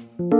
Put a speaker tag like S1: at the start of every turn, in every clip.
S1: คุณ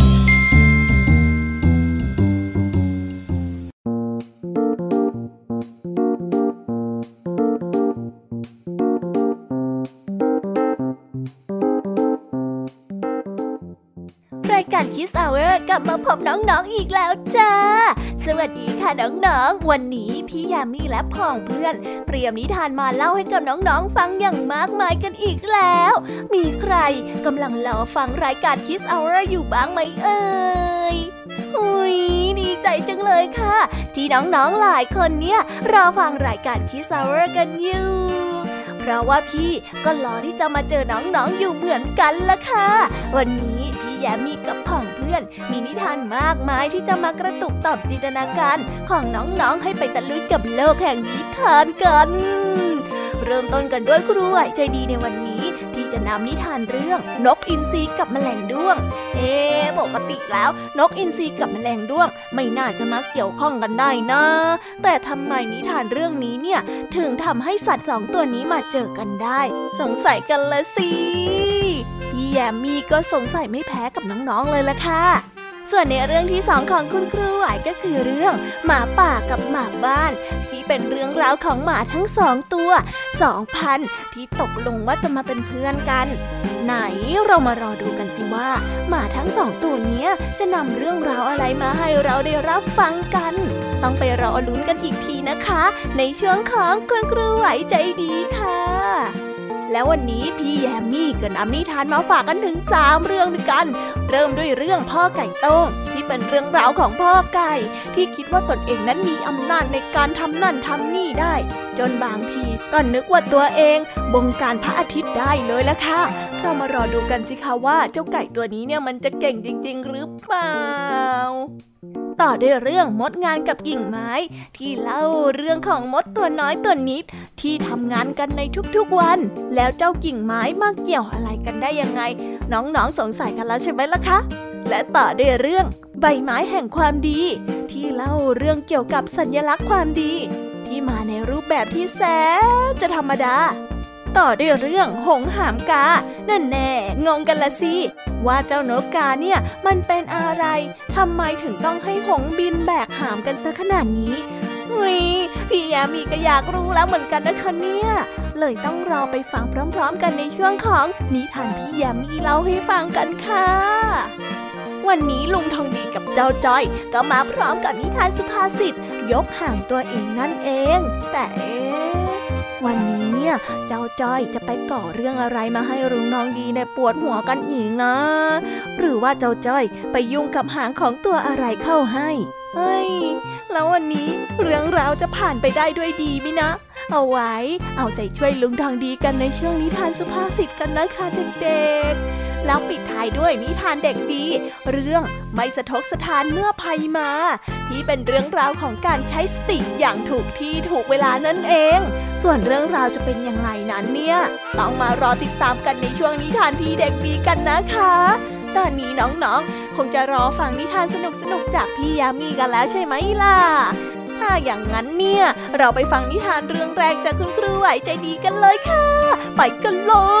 S2: ายการคิสเอาเวอร์กลับมาพบน้องๆอีกแล้วจ้า สวัสดีค่ะน้องๆ วันนี้พี่ยามีและพ่องเพื่อน เตรียมนิทานมาเล่าให้กับน้องๆ ฟังอย่างมากมายกันอีกแล้ว มีใครกำลังรอฟังรายการ Kids Hour อยู่บ้างไหมเอ่ยหุยดีใจจังเลยค่ะ ที่น้องๆ หลายคนเนี่ยรอฟังรายการ Kids Hour กันอยู่เพราะว่าพี่ก็รอที่จะมาเจอน้องๆอยู่เหมือนกันละค่ะ วันนี้ แยมมีกับผองเพื่อน มีนิทานมากมายที่จะมากระตุกต่อมจินตนาการของน้องๆให้ไปตะลุยกับโลกแห่งนิทานกัน เริ่มต้นกันด้วยครูไหวใจดีในวันนี้ ที่จะนำนิทานเรื่อง นกอินทรีกับแมลงด้วง เอ๊ปกติแล้ว นกอินทรีกับแมลงด้วง ไม่น่าจะมาเกี่ยวข้องกันได้นะ แต่ทำไมนิทานเรื่องนี้เนี่ย ถึงทำให้สัตว์สองตัวนี้มาเจอกันได้ สงสัยกันละสิ แยมมี่ก็สงสัยไม่แพ้กับน้องๆเลยละค่ะ ส่วนในเรื่องที่สองของคุณครูไหวก็คือเรื่อง หมาป่ากับหมาบ้าน ที่เป็นเรื่องราวของหมาทั้งสองตัวสองพันที่ตกลงว่าจะมาเป็นเพื่อนกัน ไหนเรามารอดูกันสิว่า หมาทั้งสองตัวเนี้ยจะนำเรื่องราวอะไรมาให้เราได้รับฟังกัน ต้องไปรอลุ้นกันอีกทีนะคะ ในช่วงของคุณครูไหวใจดีค่ะ แล้ววันนี้พี่แยมมี่ก็นำนิทานมาฝากกันถึงสามเรื่องด้วยกัน เริ่มด้วยเรื่องพ่อไก่โต้งที่เป็นเรื่องราวของพ่อไก่ ที่คิดว่าตนเองนั้นมีอำนาจในการทำนั่นทำนี่ได้ จนบางทีก็นึกว่าตัวเอง บงการพระอาทิตย์ได้เลยละค่ะ เรามารอดูกันสิคะว่าเจ้าไก่ตัวนี้เนี่ยมันจะเก่งจริง ๆ หรือเปล่า ต่อด้วยเรื่องมดงานกับกิ่งไม้ ที่เล่าเรื่องของมดตัวน้อยตัวนิด ที่ทำงานกันในทุกๆวัน แล้วเจ้ากิ่งไม้มาเกี่ยวอะไรกันได้ยังไง น้องๆสงสัยกันแล้วใช่ไหมล่ะคะและต่อด้วยเรื่องใบไม้แห่งความดี ที่เล่าเรื่องเกี่ยวกับสัญลักษณ์ความดี ที่มาในรูปแบบที่แสนจะธรรมดา ต่อด้วยเรื่องหงหามกา นั่นแน่ งงกันละสิ ว่าเจ้านกกาเนี่ยมันเป็นอะไร ทำไมถึงต้องให้หงบินแบกหามกันซะขนาดนี้เฮ้ยพี่ยามีก็อยากรู้แล้วเหมือนกันนะคะเนี่ย เลยต้องรอไปฟังพร้อมๆ กันในช่วงของนิทานพี่ยามีเล่าให้ฟังกันค่ะวันนี้ลุงทองดีกับเจ้าจ้อย ก็มาพร้อมกับนิทานสุภาษิตยกห่างตัวเองนั่นเอง แต่วันนี้ เนี่ย เจ้าจ้อยจะไปก่อเรื่องอะไรมาให้ลุงน้องดีในปวดหัวกันอีกนะ หรือว่าเจ้าจ้อยไปยุ่งกับหางของตัวอะไรเข้าให้เฮ้ย แล้ววันนี้เรื่องราวจะผ่านไปได้ด้วยดีไหมนะ เอาไว้ เอาใจช่วยลุงทองดีกันในช่วงนิทานสุภาษิตกันนะคะเด็กๆ แล้วปิดท้ายด้วยนิทานเด็กดี เรื่องไม่สะทกสะทานเมื่อภัยมา ที่เป็นเรื่องราวของการใช้สติอย่างถูกที่ถูกเวลานั่นเอง ส่วนเรื่องราวจะเป็นยังไงนั้นเนี่ย ต้องมารอติดตามกันในช่วงนิทานพี่เด็กดีกันนะคะ ตอนนี้น้องๆ คงจะรอฟังนิทานสนุกๆจากพี่ยามีกันแล้วใช่ไหมล่ะถ้าอย่างนั้นเนี่ย เราไปฟังนิทานเรื่องแรกจากคุณครูไหวใจดีกันเลยค่ะ ไปกันเลย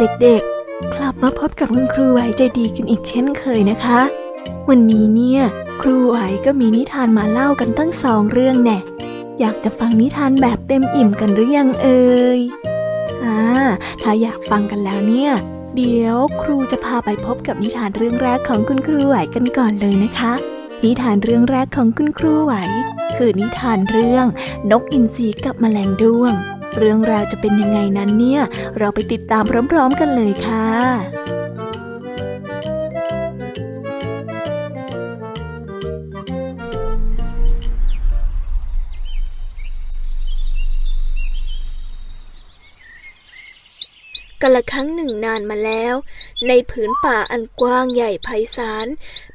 S1: เด็กๆ กลับมาพบกับคุณครูไหวใจดีกันอีกเช่นเคยนะคะ วันนี้เนี่ยครูไหวก็มีนิทานมาเล่ากันตั้งสองเรื่องแน่อยากจะฟังนิทานแบบเต็มอิ่มกันหรือยังเอ่ยอ่าถ้าอยากฟังกันแล้วเนี่ย เดี๋ยวครูจะพาไปพบกับนิทานเรื่องแรกของคุณครูไหวกันก่อนเลยนะคะ นิทานเรื่องแรกของคุณครูไหว คือนิทานเรื่องนกอินทรีกับแมลงด้วง เรื่องราวจะเป็นยังไงนั้นเนี่ย เราไปติดตามพร้อมๆกันเลยค่ะกาละครั้งหนึ่งนานมาแล้ว ในผืนป่าอันกว้างใหญ่ไพศาล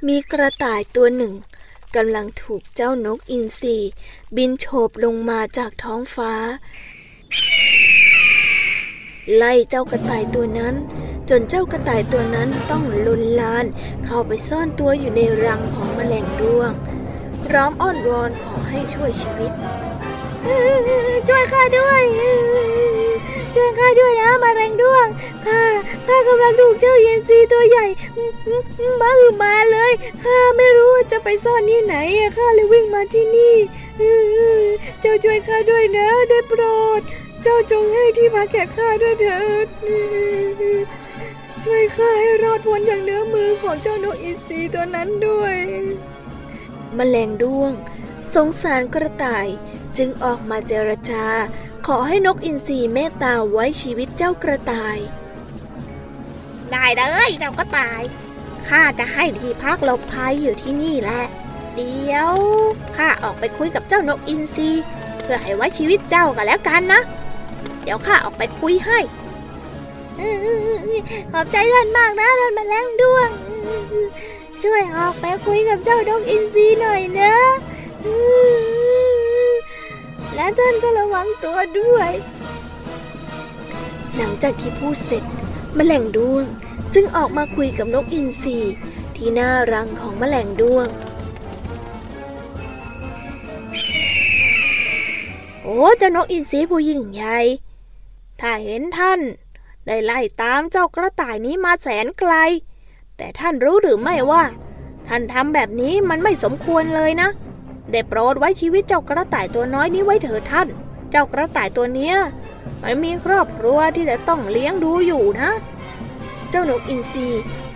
S1: มีกระต่ายตัวหนึ่งกำลังถูกเจ้านกอินทรีบินโฉบลงมาจากท้องฟ้า ไล่เจ้ากระต่ายตัวนั้น จนเจ้ากระต่ายตัวนั้นต้องลนลาน เข้าไปซ่อนตัวอยู่ในรังของแมลงด้วงร้องอ้อนวอนขอให้ช่วยชีวิต ช่วยข้าด้วยช่วยข้าด้วยนะมาแรงด้วงข้าข้ากำลังถูกเจ้าเย็นซีตัวใหญ่มาอือมาเลยข้าไม่รู้ว่าจะไปซ่อนที่ไหนข้าเลยวิ่งมาที่นี่เจ้าช่วยข้าด้วยนะได้โปรด เจ้าจงให้ที่พักแก่ข้าด้วยเถิด ช่วยข้าให้รอดพ้นจากเนื้อมือของเจ้านกอินทรีตัวนั้นด้วยแมลงด้วง สงสารกระต่ายจึงออกมาเจรจา ขอให้นกอินทรีเมตตาไว้ชีวิตเจ้ากระต่าย
S3: ได้เลยเราก็ตายข้าจะให้ที่พักหลบภัยอยู่ที่นี่แหละเดี๋ยวข้าออกไปคุยกับเจ้านกอินทรีเพื่อให้ไว้ชีวิตเจ้ากันแล้วกันนะ เดี๋ยวข้าออกไปคุยให้
S2: ขอบใจท่านมากนะท่านแมลงด้วง ช่วยออกไปคุยกับเจ้านกอินทรีหน่อยนะ และท่านก็ระวังตัวด้วย
S1: หลังจากที่พูดเสร็จแมลงด้วงจึงออกมาคุยกับนกอินทรีที่หน้ารังของแมลงด้วง
S3: โอ้เจ้านกอินทรีผู้ยิ่งใหญ่ ถ้าเห็นท่าน ได้ไล่ตามเจ้ากระต่ายนี้มาแสนไกล แต่ท่านรู้หรือไม่ว่า ท่านทำแบบนี้มันไม่สมควรเลยนะ ได้โปรดไว้ชีวิตเจ้ากระต่ายตัวน้อยนี้ไว้เถิดท่าน เจ้ากระต่ายตัวเนี้ยมันมีครอบครัวที่จะต้องเลี้ยงดูอยู่นะ
S1: เจ้านกอินทรี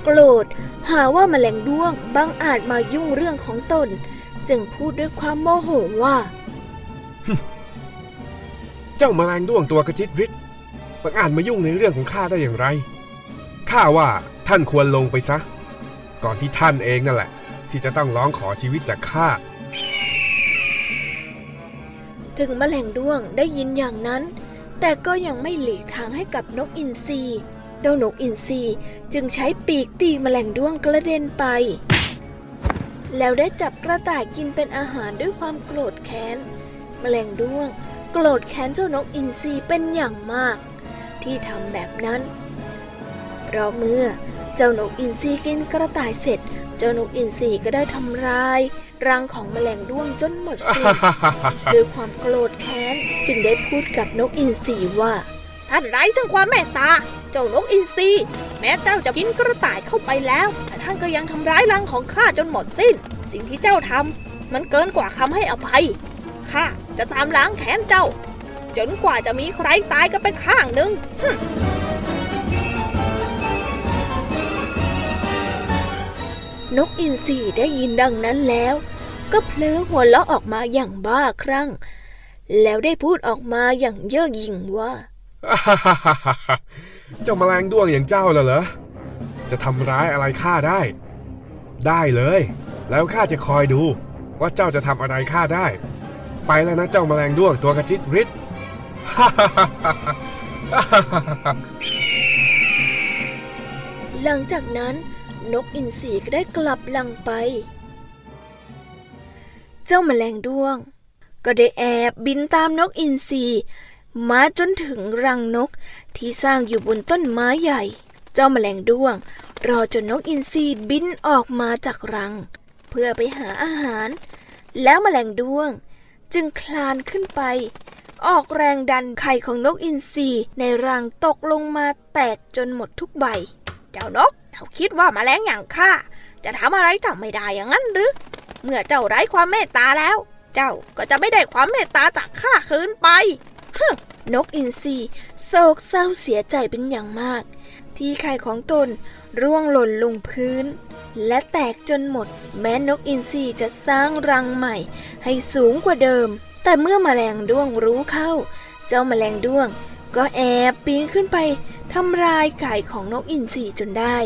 S1: โกรธ หาว่าแมลงด้วงบังอาจมายุ่งเรื่องของตน จึงพูดด้วยความโมโหว่า
S4: เจ้าแมลงด้วงตัวกระจิตริด บังอาจมายุ่งในเรื่องของข้าได้อย่างไร ข้าว่าท่านควรลงไปซะ ก่อนที่ท่านเองนั่นแหละ ที่จะต้องร้องขอชีวิตจากข้า
S1: ถึงแมลงด้วงได้ยินอย่างนั้น แต่ก็ยังไม่หลีกทางให้กับนกอินทรีเจ้านกอินทรีจึงใช้ปีกตีแมลงด้วงกระเด็นไป แล้วได้จับกระต่ายกินเป็นอาหารด้วยความโกรธแค้น แมลงด้วง โกรธแค้นเจ้านกอินทรีเป็นอย่างมาก ที่ทำแบบนั้น เพราะเมื่อเจ้านกอินทรีกินกระต่ายเสร็จ เจ้านกอินทรีก็ได้ทำลายรังของแมลงด้วงจนหมดสิ้นด้วยความโกรธแค้นจึงได้พูดกับนกอินทรีว่า
S3: ท่านไร้ซึ่งความเมตตา เจ้านกอินทรีแม้เจ้าจะกินกระต่ายเข้าไปแล้ว แต่ท่านก็ยังทำร้ายรังของข้าจนหมดสิ้น สิ่งที่เจ้าทำมันเกินกว่าคำให้อภัยข้าจะตามล้างแค้นเจ้า จนกว่าจะมีใครตายกันไปข้างหนึ่ง
S1: นกอินทรีได้ยินดังนั้นแล้ว ก็เพลิงหัวเราะออกมาอย่างบ้าคลั่ง แล้วได้พูดออกมาอย่างเย่อหยิ่งว่า
S4: เจ้าแมลงด้วงอย่างเจ้าน่ะเหรอ จะทำร้ายอะไรข้าได้ ได้เลย แล้วข้าจะคอยดู ว่าเจ้าจะทำอะไรข้าได้ ไปแล้วนะเจ้าแมลงด้วงตัวกระจิตริด
S1: หลังจากนั้นนกอินทรีก็ได้กลับรังไป เจ้าแมลงด้วง ก็ได้แอบบินตามนกอินทรีมาจนถึงรังนกที่สร้างอยู่บนต้นไม้ใหญ่ เจ้าแมลงด้วง รอจนนกอินทรีบินออกมาจากรัง เพื่อไปหาอาหาร แล้วแมลงด้วงจึงคลานขึ้นไป ออกแรงดันไข่ของนกอินทรีในรังตกลงมาแตกจนหมดทุกใบ
S3: เจ้านกเขาคิดว่ามาแมลงอย่างข้าจะทำอะไรเจ้าไม่ได้อย่างนั้นหรือ เมื่อเจ้าไร้ความเมตตาแล้ว เจ้าก็จะไม่ได้ความเมตตาจากข้าคืนไป
S1: นกอินทรีโศกเศร้าเสียใจเป็นอย่างมาก ที่ไข่ของตนร่วงหล่นลงพื้น และแตกจนหมด แม้นกอินทรีจะสร้างรังใหม่ ให้สูงกว่าเดิม แต่เมื่อมแมลงด้วงรู้เข้า เจ้าแมลงด้วง ก็แอบปีนขึ้นไปทำลายไข่ของนกอินทรีจนได้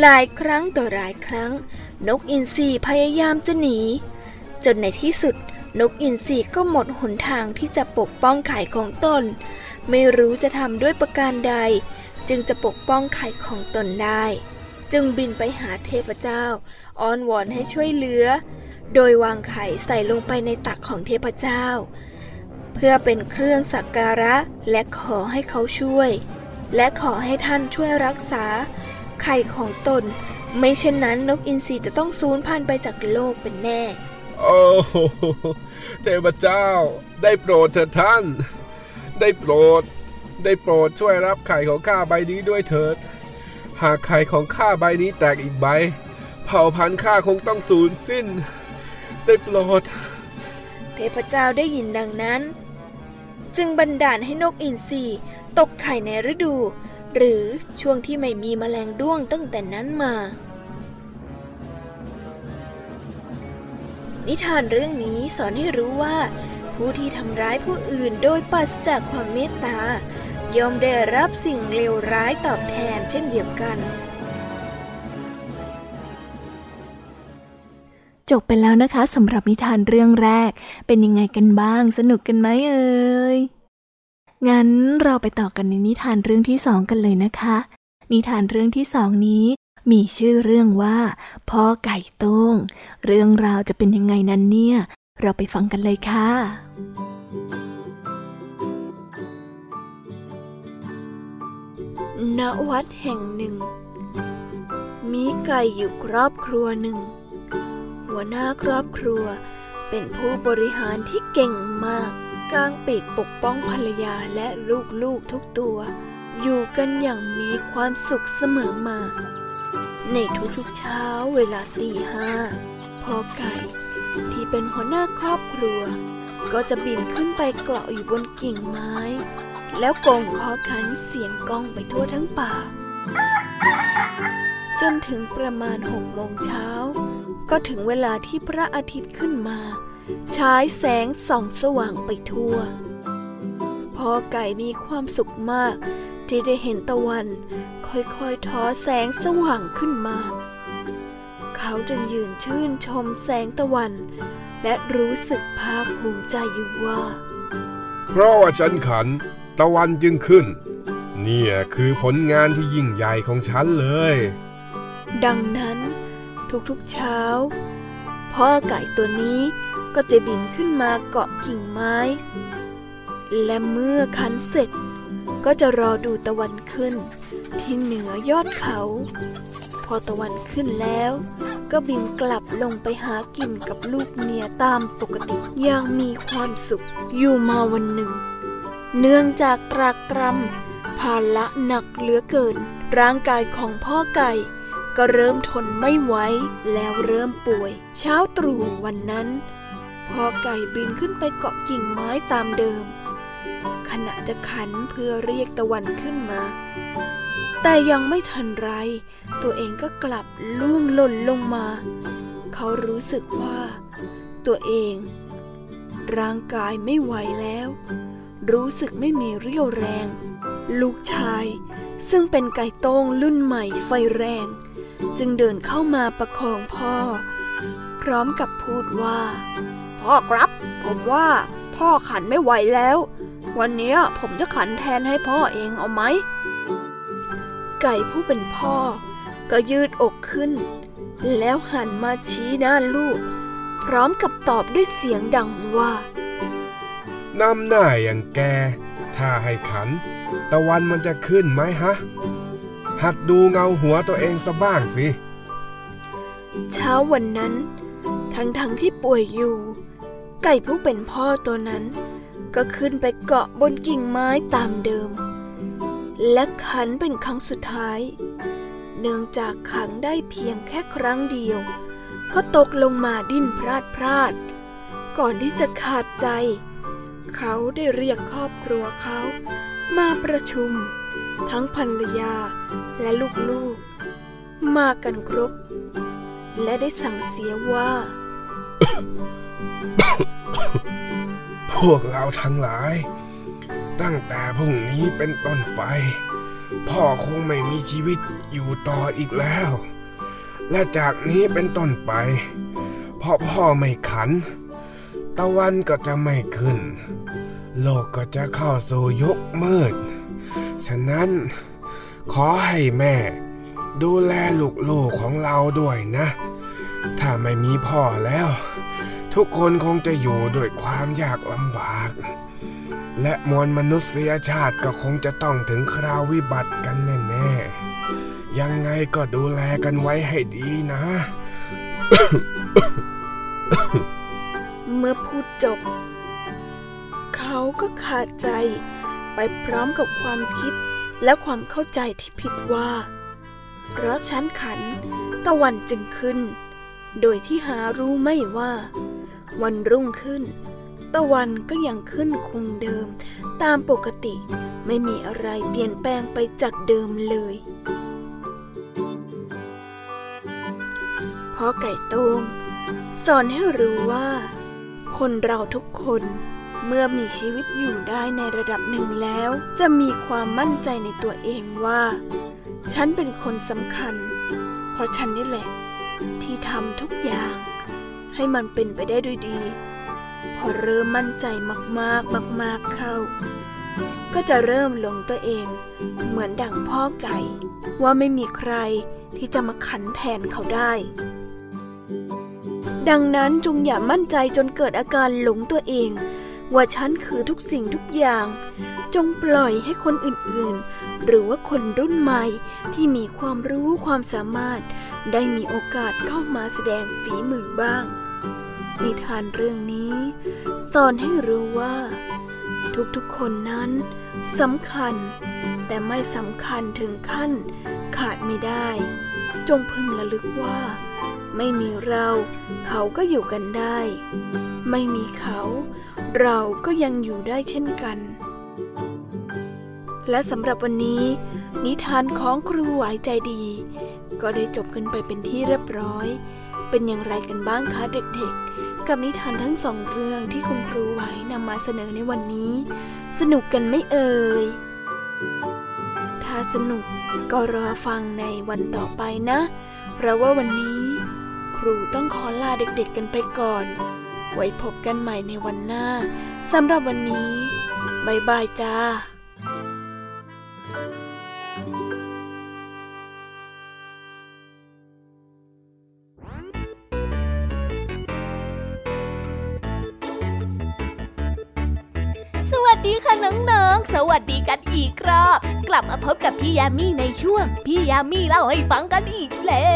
S1: หลายครั้งต่อหลายครั้ง นกอินทรีพยายามจะหนี จนในที่สุด นกอินทรีก็หมดหนทางที่จะปกป้องไข่ของตน ไม่รู้จะทำด้วยประการใด จึงจะปกป้องไข่ของตนได้ จึงบินไปหาเทพเจ้า อ้อนวอนให้ช่วยเหลือ โดยวางไข่ใส่ลงไปในตักของเทพเจ้า เพื่อเป็นเครื่องสักการะและขอให้เขาช่วย และขอให้ท่านช่วยรักษา ไข่ของตน ไม่เช่นนั้นนกอินทรีจะต้องสูญพันธุ์ไปจากโลกเป็นแน่
S4: โอ้เทพเจ้า ได้โปรดเถิดท่าน ได้โปรด ได้โปรดช่วยรับไข่ของข้าใบนี้ด้วยเถิด หากไข่ของข้าใบนี้แตกอีกใบ เผ่าพันธุ์ข้าคงต้องสูญสิ้น ได้โปรด
S1: เทพเจ้าได้ยินดังนั้น จึงบันดาลให้นกอินทรีตกไข่ในฤดู หรือช่วงที่ไม่มีแมลงด้วงตั้งแต่นั้นมา นิทานเรื่องนี้สอนให้รู้ว่า ผู้ที่ทำร้ายผู้อื่นโดยปราศจากความเมตตาย่อมได้รับสิ่งเลวร้ายตอบแทนเช่นเดียวกัน
S5: จบไปแล้วนะคะสำหรับนิทานเรื่องแรก เป็นยังไงกันบ้าง สนุกกันไหมเอ่ย งั้นเราไปต่อกันในนิทานเรื่องที่สองกันเลยนะคะ นิทานเรื่องที่สองนี้ มีชื่อเรื่องว่าพ่อไก่ต้ง เรื่องราวจะเป็นยังไงนั้นเนี่ย เราไปฟังกันเลยค่ะ
S1: ณวัดแห่งหนึ่งมีไก่อยู่ครอบครัวหนึ่ง หัวหน้าครอบครัว เป็นผู้บริหารที่เก่งมาก กางปีกปกป้องภรรยาและลูกๆทุกตัว อยู่กันอย่างมีความสุขเสมอมา ในทุกๆเช้าเวลาตีห้าพ่อไก่ ที่เป็นหัวหน้าครอบครัว ก็จะบินขึ้นไปเกาะอยู่บนกิ่งไม้ แล้วกงคอขันเสียงก้องไปทั่วทั้งป่า จนถึงประมาณหกโมงเช้า ก็ถึงเวลาที่พระอาทิตย์ขึ้นมา ฉายแสงส่องสว่างไปทั่วพ่อไก่มีความสุขมาก ที่ได้เห็นตะวัน ค่อยๆทอแสงสว่างขึ้นมา เขาจึงยืนชื่นชมแสงตะวัน และรู้สึกภาคภูมิใจอยู่ว่า
S4: เพราะว่าฉันขัน ตะวันจึงขึ้น เนี่ยคือผลงานที่ยิ่งใหญ่ของฉันเลย
S1: ดังนั้น ทุกๆเช้า พ่อไก่ตัวนี้ก็จะบินขึ้นมาเกาะกิ่งไม้ และเมื่อคันเสร็จ ก็จะรอดูตะวันขึ้น ที่เหนือยอดเขา พอตะวันขึ้นแล้ว ก็บินกลับลงไปหากินกับลูกเมียตามปกติอย่างมีความสุขอยู่มาวันหนึ่ง เนื่องจากตรากตรำภาระหนักเหลือเกิน ร่างกายของพ่อไก่ ก็เริ่มทนไม่ไหวแล้วเริ่มป่วย เช้าตรู่วันนั้นพ่อไก่บินขึ้นไปเกาะกิ่งไม้ตามเดิม ขณะจะขันเพื่อเรียกตะวันขึ้นมา แต่ยังไม่ทันไร ตัวเองก็กลับล่วงหล่นลงมา เขารู้สึกว่า ตัวเอง ร่างกายไม่ไหวแล้ว รู้สึกไม่มีเรี่ยวแรง ลูกชายซึ่งเป็นไก่โต้งรุ่นใหม่ไฟแรง จึงเดินเข้ามาประคองพ่อ พร้อมกับพูดว่า
S3: พ่อครับ ผมว่าพ่อขันไม่ไหวแล้ว วันนี้ผมจะขันแทนให้พ่อเองเอาไหม
S1: ไก่ผู้เป็นพ่อ ก็ยืดอกขึ้น แล้วหันมาชี้หน้าลูก พร้อมกับตอบด้วยเสียงดังว่า
S4: นำหน้าอย่างแก ถ้าให้ขัน ตะวันมันจะขึ้นไหมฮะ หัดดูเงาหัวตัวเองซะบ้างสิ
S1: เช้าวันนั้น ทั้งๆทที่ป่วยอยู่ ไก่ผู้เป็นพ่อตัวนั้น ก็ขึ้นไปเกาะบนกิ่งไม้ตามเดิม และขันเป็นครั้งสุดท้าย เนื่องจากขังได้เพียงแค่ครั้งเดียว ก็ตกลงมาดิ้นพลาดพลาด ก่อนที่จะขาดใจ เขาได้เรียกครอบครัวเขามาประชุม ทั้งภรรยาและลูกๆ มากันครบ และได้สั่งเสียว่า
S4: พวกเราทั้งหลาย ตั้งแต่พรุ่งนี้เป็นต้นไป พ่อคงไม่มีชีวิตอยู่ต่ออีกแล้ว และจากนี้เป็นต้นไปพอพ่อไม่ขัน ตะวันก็จะไม่ขึ้น โลกก็จะเข้าสู่ยุคมืด ฉะนั้น ขอให้แม่ ดูแลลูกๆของเราด้วยนะ ถ้าไม่มีพ่อแล้ว ทุกคนคงจะอยู่ด้วยความยากลำบาก และมวลมนุษยชาติก็คงจะต้องถึงคราววิบัติกันแน่ๆ ยังไงก็ดูแลกันไว้ให้ดีนะ
S1: เมื่อพูดจบ เขาก็ขาดใจ ไปพร้อมกับความคิดและความเข้าใจที่ผิดว่า เพราะชั้นขันตะวันจึงขึ้น โดยที่หารู้ไม่ว่า วันรุ่งขึ้น ตะวันก็ยังขึ้นคงเดิม ตามปกติไม่มีอะไรเปลี่ยนแปลงไปจากเดิมเลยพ่อไก่ตงสอนให้รู้ว่า คนเราทุกคน เมื่อมีชีวิตอยู่ได้ในระดับหนึ่งแล้ว จะมีความมั่นใจในตัวเองว่า ฉันเป็นคนสำคัญ เพราะฉันนี่แหละ ที่ทำทุกอย่าง ให้มันเป็นไปได้ด้วยดี พอเริ่มมั่นใจมากๆมาก ๆเข้า ก็จะเริ่มหลงตัวเอง เหมือนดั่งพ่อไก่ ว่าไม่มีใครที่จะมาขันแทนเขาได้ดังนั้นจงอย่ามั่นใจจนเกิดอาการหลงตัวเอง ว่าฉันคือทุกสิ่งทุกอย่าง จงปล่อยให้คนอื่นๆ หรือว่าคนรุ่นใหม่ที่มีความรู้ความสามารถ ได้มีโอกาสเข้ามาแสดงฝีมือบ้าง นิทานเรื่องนี้ สอนให้รู้ว่า ทุกๆคนนั้นสำคัญ แต่ไม่สำคัญถึงขั้นขาดไม่ได้ จงพึงระลึกว่า ไม่มีเรา เขาก็อยู่กันได้ ไม่มีเขา เราก็ยังอยู่ได้เช่นกัน และสำหรับวันนี้ นิทานของครูไหวใจดี ก็ได้จบกันไปเป็นที่เรียบร้อย เป็นอย่างไรกันบ้างคะเด็กๆ กับนิทานทั้งสองเรื่องที่คุณครูไหวนำมาเสนอในวันนี้ สนุกกันไม่เอ่ยถ้าสนุกก็รอฟังในวันต่อไปนะ เพราะว่าวันนี้ รูต้องขอลาเด็กๆกันไปก่อน ไว้พบกันใหม่ในวันหน้าสำหรับวันนี้บายบายจ้า
S2: น้องๆ สวัสดีกันอีกรอบกลับมาพบกับพี่ยามีในช่วง พี่ยามีเล่าให้ฟังกันอีกแล้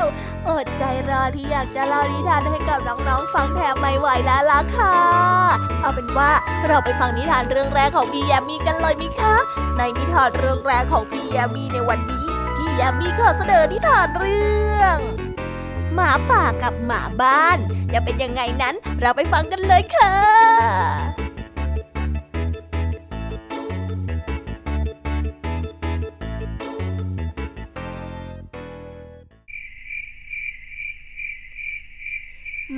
S2: วอดใจรอที่อยากจะเล่านิทานให้กับน้องๆ ฟังแทบไม่ไหวแล้วล่ะค่ะ เอาเป็นว่าเราไปฟังนิทานเรื่องแรกของพี่ยามีกันเลยมิคะ ในนิทานเรื่องแรกของพี่ยามีในวันนี้ พี่ยามีขอเสนอนิทานเรื่องหมาป่ากับหมาบ้าน จะเป็นยังไงนั้นเราไปฟังกันเลยค่ะ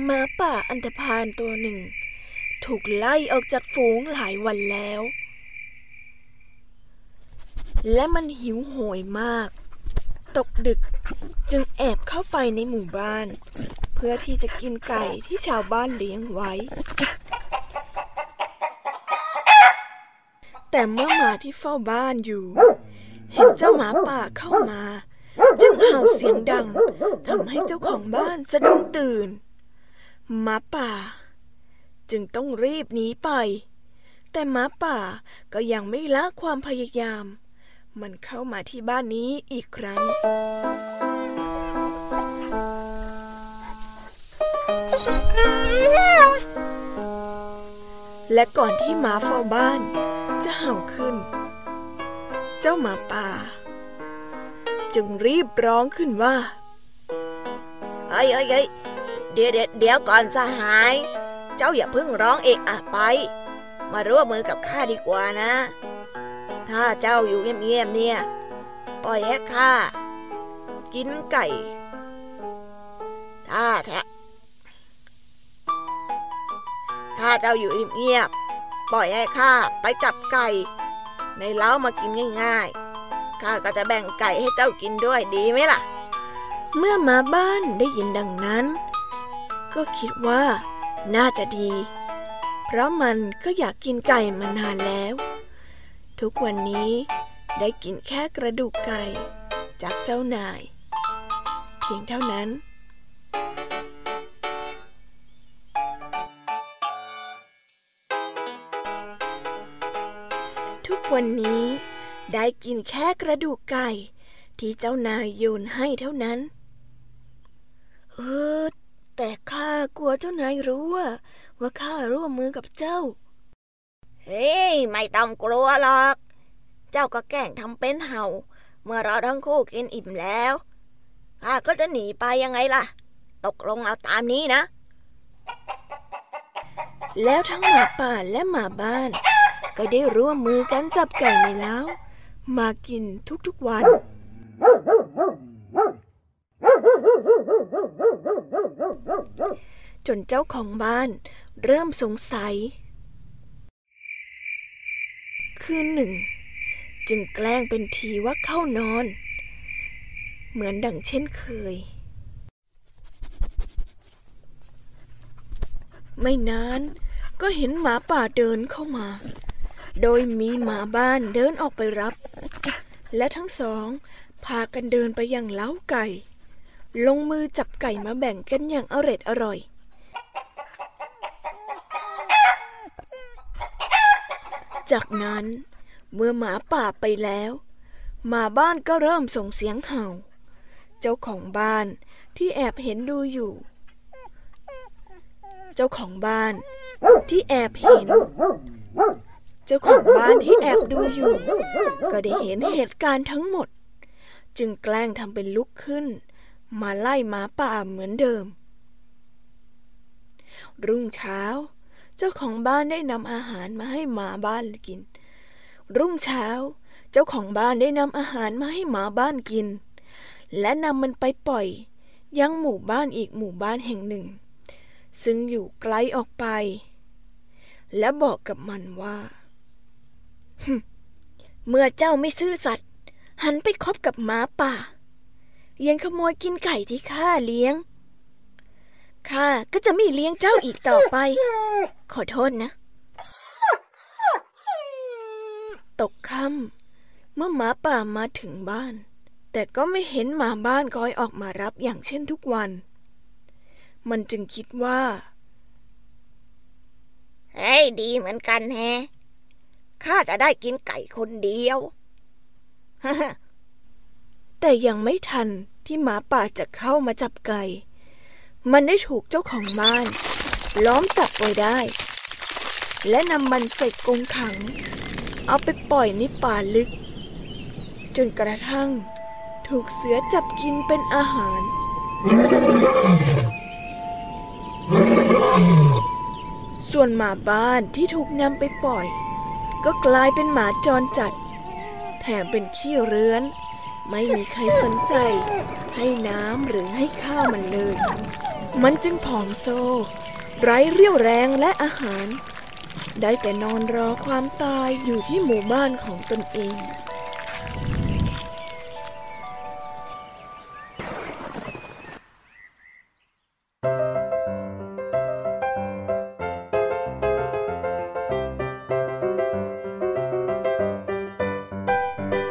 S1: มาป่าอันธพาลตัวหนึ่ง ถูกไล่ออกจากฝูงหลายวันแล้ว และมันหิวโหยมาก ตกดึกจึงแอบเข้าไปในหมู่บ้าน เพื่อที่จะกินไก่ที่ชาวบ้านเลี้ยงไว้ แต่เมื่อหมาที่เฝ้าบ้านอยู่ เห็นเจ้าหมาป่าเข้ามา จึงเห่าเสียงดังทำให้เจ้าของบ้านสะดุ้งตื่น หมาป่า จึงต้องรีบหนีไป แต่หมาป่าก็ยังไม่ละความพยายาม มันเข้ามาที่บ้านนี้อีกครั้งและก่อนที่หมาเฝ้าบ้าน จะเห่าขึ้น เจ้าหมาป่า จึงรีบร้องขึ้นว่าเฮ้ยเฮ้ เดี๋ยวเดี๋ยวก่อนสหาย เจ้าอย่าเพิ่งร้องเอกอะไป มาร่วมมือกับข้าดีกว่านะ ถ้าเจ้าอยู่เงียบๆเนี่ยปล่อยให้ข้ากินไก่ ถ้าถ้าถ้าเจ้าอยู่เงียบๆปล่อยให้ข้าไปจับไก่ ในเล้ามากินง่ายๆข้าก็จะแบ่งไก่ให้เจ้ากินด้วยดีไหมล่ะเมื่อมาบ้านได้ยินดังนั้น ก็คิดว่า น่าจะดี เพราะมันก็อยากกินไก่มานานแล้ว ทุกวันนี้ได้กินแค่กระดูกไก่ จากเจ้านาย เพียงเท่านั้นทุกวันนี้ได้กินแค่กระดูกไก่ ที่เจ้านายโยนให้เท่านั้น เออ แต่ข้ากลัวเจ้านายรู้ว่า ว่าข้าร่วมมือกับเจ้า เฮ้ยไม่ต้องกลัวหรอก เจ้าก็แกล้งทำเป็นเห่า เมื่อเราทั้งคู่กินอิ่มแล้วข้าก็จะหนีไปยังไงล่ะ ตกลงเอาตามนี้นะ แล้วทั้งหมาป่าและหมาบ้าน ก็ได้ร่วมมือกันจับไก่ในเล้ามากินทุกๆวัน จนเจ้าของบ้าน เริ่มสงสัย คืนหนึ่ง จึงแกล้งเป็นทีว่าเข้านอน เหมือนดังเช่นเคย ไม่นานก็เห็นหมาป่าเดินเข้ามา โดยมีหมาบ้านเดินออกไปรับ และทั้งสอง พากันเดินไปยังเล้าไก่ ลงมือจับไก่มาแบ่งกันอย่างอร็ดอร่อย จากนั้นเมื่อหมาป่าไปแล้ว หมาบ้านก็เริ่มส่งเสียงเห่า เจ้าของบ้านที่แอบเห็นดูอยู่ เจ้าของบ้านที่แอบเห็น เจ้าของบ้านที่แอบดูอยู่ ก็ได้เห็นเหตุการณ์ทั้งหมด จึงแกล้งทำเป็นลุกขึ้น มาไล่หมาป่าเหมือนเดิม รุ่งเช้า เจ้าของบ้านได้นำอาหารมาให้หมาบ้านกิน รุ่งเช้า เจ้าของบ้านได้นำอาหารมาให้หมาบ้านกิน และนำมันไปปล่อย ยังหมู่บ้านอีกหมู่บ้านแห่งหนึ่ง ซึ่งอยู่ไกลออกไป และบอกกับมันว่าเมื่อเจ้าไม่ซื่อสัตย์หันไปคบกับหมาป่า ยังขโมยกินไก่ที่ข้าเลี้ยง ข้าก็จะไม่เลี้ยงเจ้าอีกต่อไป ขอโทษนะ ตกค่ำเมื่อหมาป่ามาถึงบ้าน แต่ก็ไม่เห็นหมาบ้านคอยออกมารับอย่างเช่นทุกวัน มันจึงคิดว่า
S3: เฮ้ยดีเหมือนกันแฮข้าจะได้กินไก่คนเดียว
S1: แต่ยังไม่ทันที่หมาป่าจะเข้ามาจับไก่ มันได้ถูกเจ้าของบ้าน ล้อมจับไว้ได้ และนำมันใส่กรงขัง เอาไปปล่อยในป่าลึก จนกระทั่ง ถูกเสือจับกินเป็นอาหาร ส่วนหมาบ้านที่ถูกนำไปปล่อย ก็กลายเป็นหมาจรจัด แถมเป็นขี้เรื้อน ไม่มีใครสนใจให้น้ำหรือให้ข้าวมันเลย มันจึงผอมโซ ไร้เรี่ยวแรงและอาหาร ได้แต่นอนรอความตายอยู่ที่หมู่บ้านของตนเอง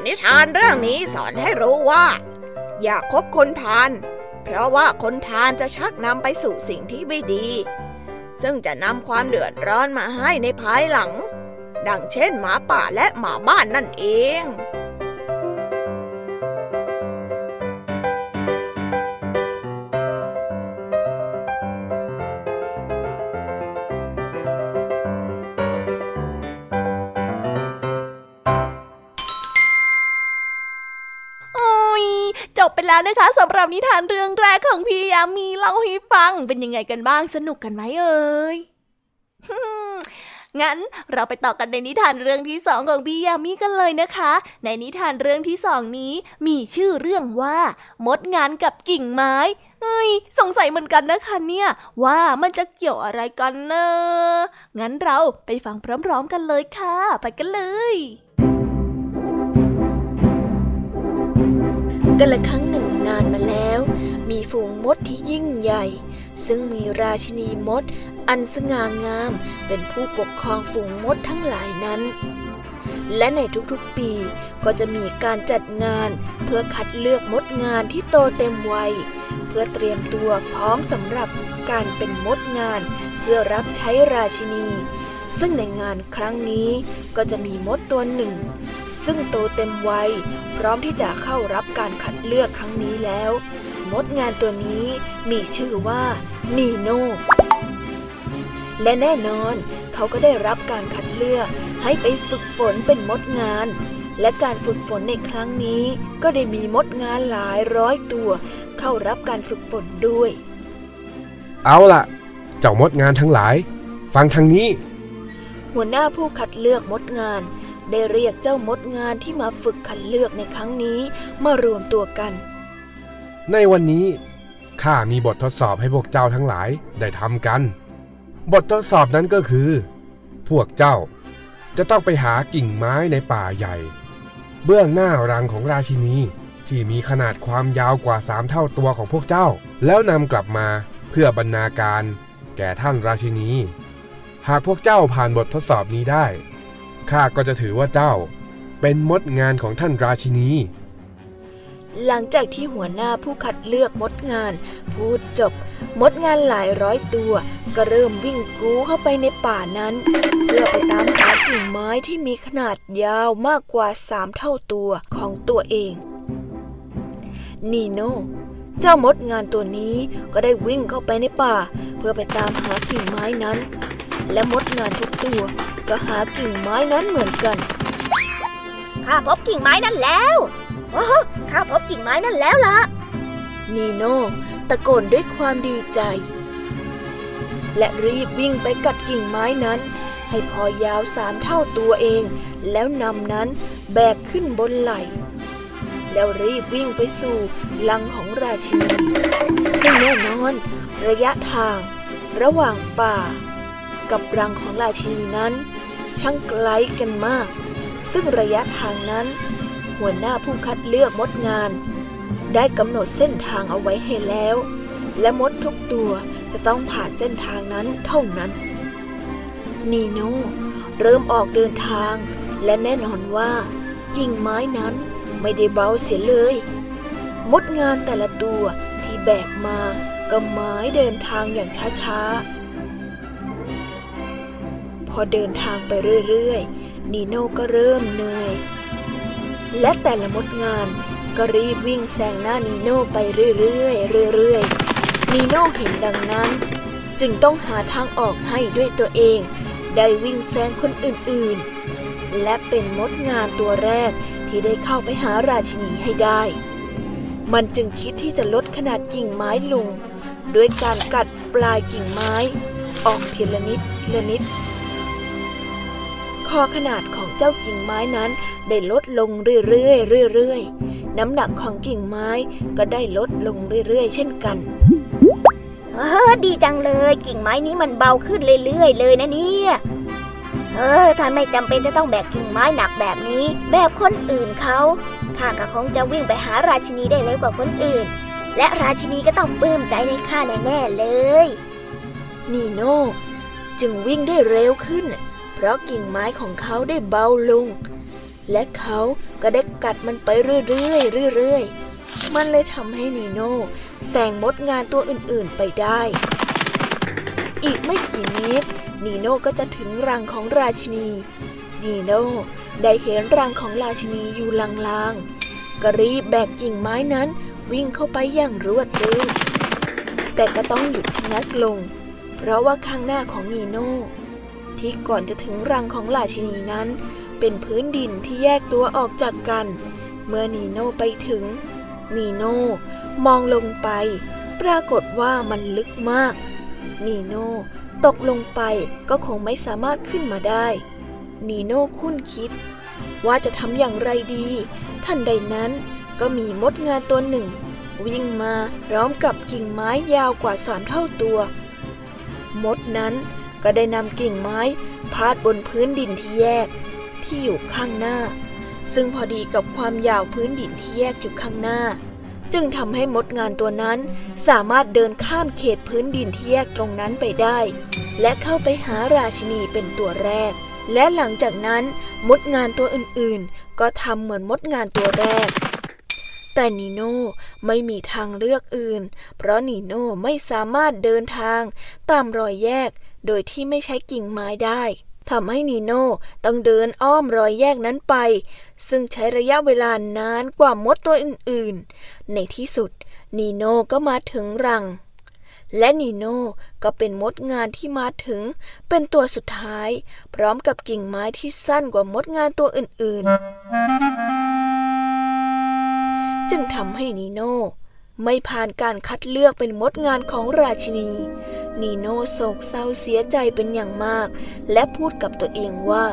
S3: นิทานเรื่องนี้สอนให้รู้ว่า อย่าคบคนพาล เพราะว่าคนทานจะชักนำไปสู่สิ่งที่ไม่ดี ซึ่งจะนำความเดือดร้อนมาให้ในภายหลัง ดังเช่นหมาป่าและหมาบ้านนั่นเอง
S2: แล้วนะคะสำหรับนิทานเรื่องแรกของพี่ยามีเล่าให้ฟังเป็นยังไงกันบ้างสนุกกันไหมเอ่ยงั้นเราไปต่อกันในนิทานเรื่องที่สองของพี่ยามีกันเลยนะคะ ในนิทานเรื่องที่สองนี้มีชื่อเรื่องว่า มดงานกับกิ่งไม้เอ้ยสงสัยเหมือนกันนะคะเนี่ย ว่ามันจะเกี่ยวอะไรกันนะงั้นเราไปฟังพร้อมๆกันเลยค่ะ ไปกันเลย
S1: กันละครั้งหนึ่ง นานมาแล้ว มีฝูงมดที่ยิ่งใหญ่ ซึ่งมีราชินีมด อันสง่างาม เป็นผู้ปกครองฝูงมดทั้งหลายนั้น และในทุกๆปีก็จะมีการจัดงานเพื่อคัดเลือกมดงานที่โตเต็มวัย เพื่อเตรียมตัวพร้อมสำหรับการเป็นมดงาน เพื่อรับใช้ราชินี ซึ่งในงานครั้งนี้ก็จะมีมดตัวหนึ่ง ซึ่งโตเต็มวัยพร้อมที่จะเข้ารับการคัดเลือกครั้งนี้แล้ว มดงานตัวนี้มีชื่อว่านีโน่และแน่นอนเขาก็ได้รับการคัดเลือกให้ไปฝึกฝนเป็นมดงาน และการฝึกฝนในครั้งนี้ ก็ได้มีมดงานหลายร้อยตัว เข้ารับการฝึกฝนด้วย
S4: เอาล่ะ เจ้ามดงานทั้งหลาย ฟังทางนี้
S1: หัวหน้าผู้คัดเลือกมดงาน ได้เรียกเจ้ามดงานที่มาฝึกคัดเลือกในครั้งนี้มารวมตัวกัน
S4: ในวันนี้ข้ามีบททดสอบให้พวกเจ้าทั้งหลายได้ทำกัน บททดสอบนั้นก็คือ พวกเจ้าจะต้องไปหากิ่งไม้ในป่าใหญ่ เบื้องหน้ารังของราชินีที่มีขนาดความยาวกว่าสามเท่าตัวของพวกเจ้า แล้วนำกลับมาเพื่อบรรณาการ แก่ท่านราชินี หากพวกเจ้าผ่านบททดสอบนี้ได้ข้าก็จะถือว่าเจ้าเป็นมดงานของท่านราชินี
S1: หลังจากที่หัวหน้าผู้คัดเลือกมดงาน พูดจบ มดงานหลายร้อยตัว ก็เริ่มวิ่งกรูเข้าไปในป่านั้น เพื่อไปตามหากิ่งไม้ที่มีขนาดยาวมากกว่าสามเท่าตัวของตัวเอง นีโน่เจ้ามดงานตัวนี้ก็ได้วิ่งเข้าไปในป่า เพื่อไปตามหากิ่งไม้นั้น และมดงานทุกตัว ก็หากิ่งไม้นั้นเหมือนกัน
S2: ข้าพบกิ่งไม้นั่นแล้วโอ้ข้าพบกิ่งไม้นั่นแล้วล่ะ
S1: นีโน่ตะโกนด้วยความดีใจ และรีบวิ่งไปกัดกิ่งไม้นั้น ให้พอยาวสามเท่าตัวเอง แล้วนำนั้นแบกขึ้นบนไหล่แล้วรีบวิ่งไปสู่ลังของราชินีซึ่งแน่นอน ระยะทาง ระหว่างป่า กับรังของราชินีนั้น ช่างไกลกันมาก ซึ่งระยะทางนั้น หัวหน้าผู้คัดเลือกมดงาน ได้กำหนดเส้นทางเอาไว้ให้แล้ว และมดทุกตัวจะต้องผ่านเส้นทางนั้นเท่านั้น นีโน่เริ่มออกเดินทาง และแน่นอนว่ากิ่งไม้นั้นไม่ได้เบาเสียเลย มดงานแต่ละตัวที่แบกมาก็ไม้เดินทางอย่างช้าๆ พอเดินทางไปเรื่อยๆ นีโน่ก็เริ่มเหนื่อย และแต่ละมดงานก็รีบวิ่งแซงหน้านีโน่ไปเรื่อยๆเรื่อยๆ นีโน่เห็นดังนั้น จึงต้องหาทางออกให้ด้วยตัวเอง ได้วิ่งแซงคนอื่นๆ และเป็นมดงานตัวแรกที่ได้เข้าไปหาราชินีให้ได้ มันจึงคิดที่จะลดขนาดกิ่งไม้ลง ด้วยการกัดปลายกิ่งไม้ ออกทีละนิดละนิด คอขนาดของเจ้ากิ่งไม้นั้น ได้ลดลงเรื่อยๆเรื่อยๆน้ำหนักของกิ่งไม้ก็ได้ลดลงเรื่อยๆ เช่นกัน
S2: เออดีจังเลย กิ่งไม้นี้มันเบาขึ้นเรื่อยๆเลยนะเนี่ยเออถ้าไม่จำเป็นจะต้องแบกกิ่งไม้หนักแบบนี้ แบบคนอื่นเขาข้าก็คงจะวิ่งไปหาราชินีได้เร็วกว่าคนอื่น และราชินีก็ต้องปลื้มใจในข้าแน่ๆเลย
S1: นีโน่จึงวิ่งได้เร็วขึ้น เพราะกิ่งไม้ของเขาได้เบาลง และเขาก็ได้กัดมันไปเรื่อยๆเรื่อยๆ มันเลยทำให้นีโน่แซงมดงานตัวอื่นๆไปได้ อีกไม่กี่เมตรนีโน่ก็จะถึงรังของราชินี นีโน่ได้เห็นรังของราชินีอยู่ลางๆก็รีบแบกกิ่งไม้นั้นวิ่งเข้าไปอย่างรวดเร็ว แต่ก็ต้องหยุดชะงักลง เพราะว่าข้างหน้าของนีโน่ ที่ก่อนจะถึงรังของราชินีนั้น เป็นพื้นดินที่แยกตัวออกจากกัน เมื่อนีโน่ไปถึง นีโน่มองลงไป ปรากฏว่ามันลึกมาก นีโน่ตกลงไปก็คงไม่สามารถขึ้นมาได้ นีโน่คุ้นคิด ว่าจะทำอย่างไรดีทันใดนั้นก็มีมดงานตัวหนึ่ง วิ่งมาพร้อมกับกิ่งไม้ยาวกว่าสามเท่าตัว มดนั้น ก็ได้นำกิ่งไม้พาดบนพื้นดินที่แยก ที่อยู่ข้างหน้า ซึ่งพอดีกับความยาวพื้นดินที่แยกอยู่ข้างหน้า จึงทำให้มดงานตัวนั้นสามารถเดินข้ามเขตพื้นดินที่แยกตรงนั้นไปได้ และเข้าไปหาราชินีเป็นตัวแรก และหลังจากนั้นมดงานตัวอื่นๆ ก็ทำเหมือนมดงานตัวแรกแต่นีโน่ไม่มีทางเลือกอื่น เพราะนีโน่ไม่สามารถเดินทางตามรอยแยก โดยที่ไม่ใช้กิ่งไม้ได้ทำให้นีโน่ต้องเดินอ้อมรอยแยกนั้นไป ซึ่งใช้ระยะเวลานานกว่ามดตัวอื่นๆ ในที่สุด นีโน่ก็มาถึงรัง และนีโน่ก็เป็นมดงานที่มาถึง เป็นตัวสุดท้าย พร้อมกับกิ่งไม้ที่สั้นกว่ามดงานตัวอื่นๆ จึงทำให้นีโน่ ไม่ผ่านการคัดเลือกเป็นมดงานของราชินี นีโน่โศกเศร้าเสียใจเป็นอย่างมาก และพูดกับตัวเองว่า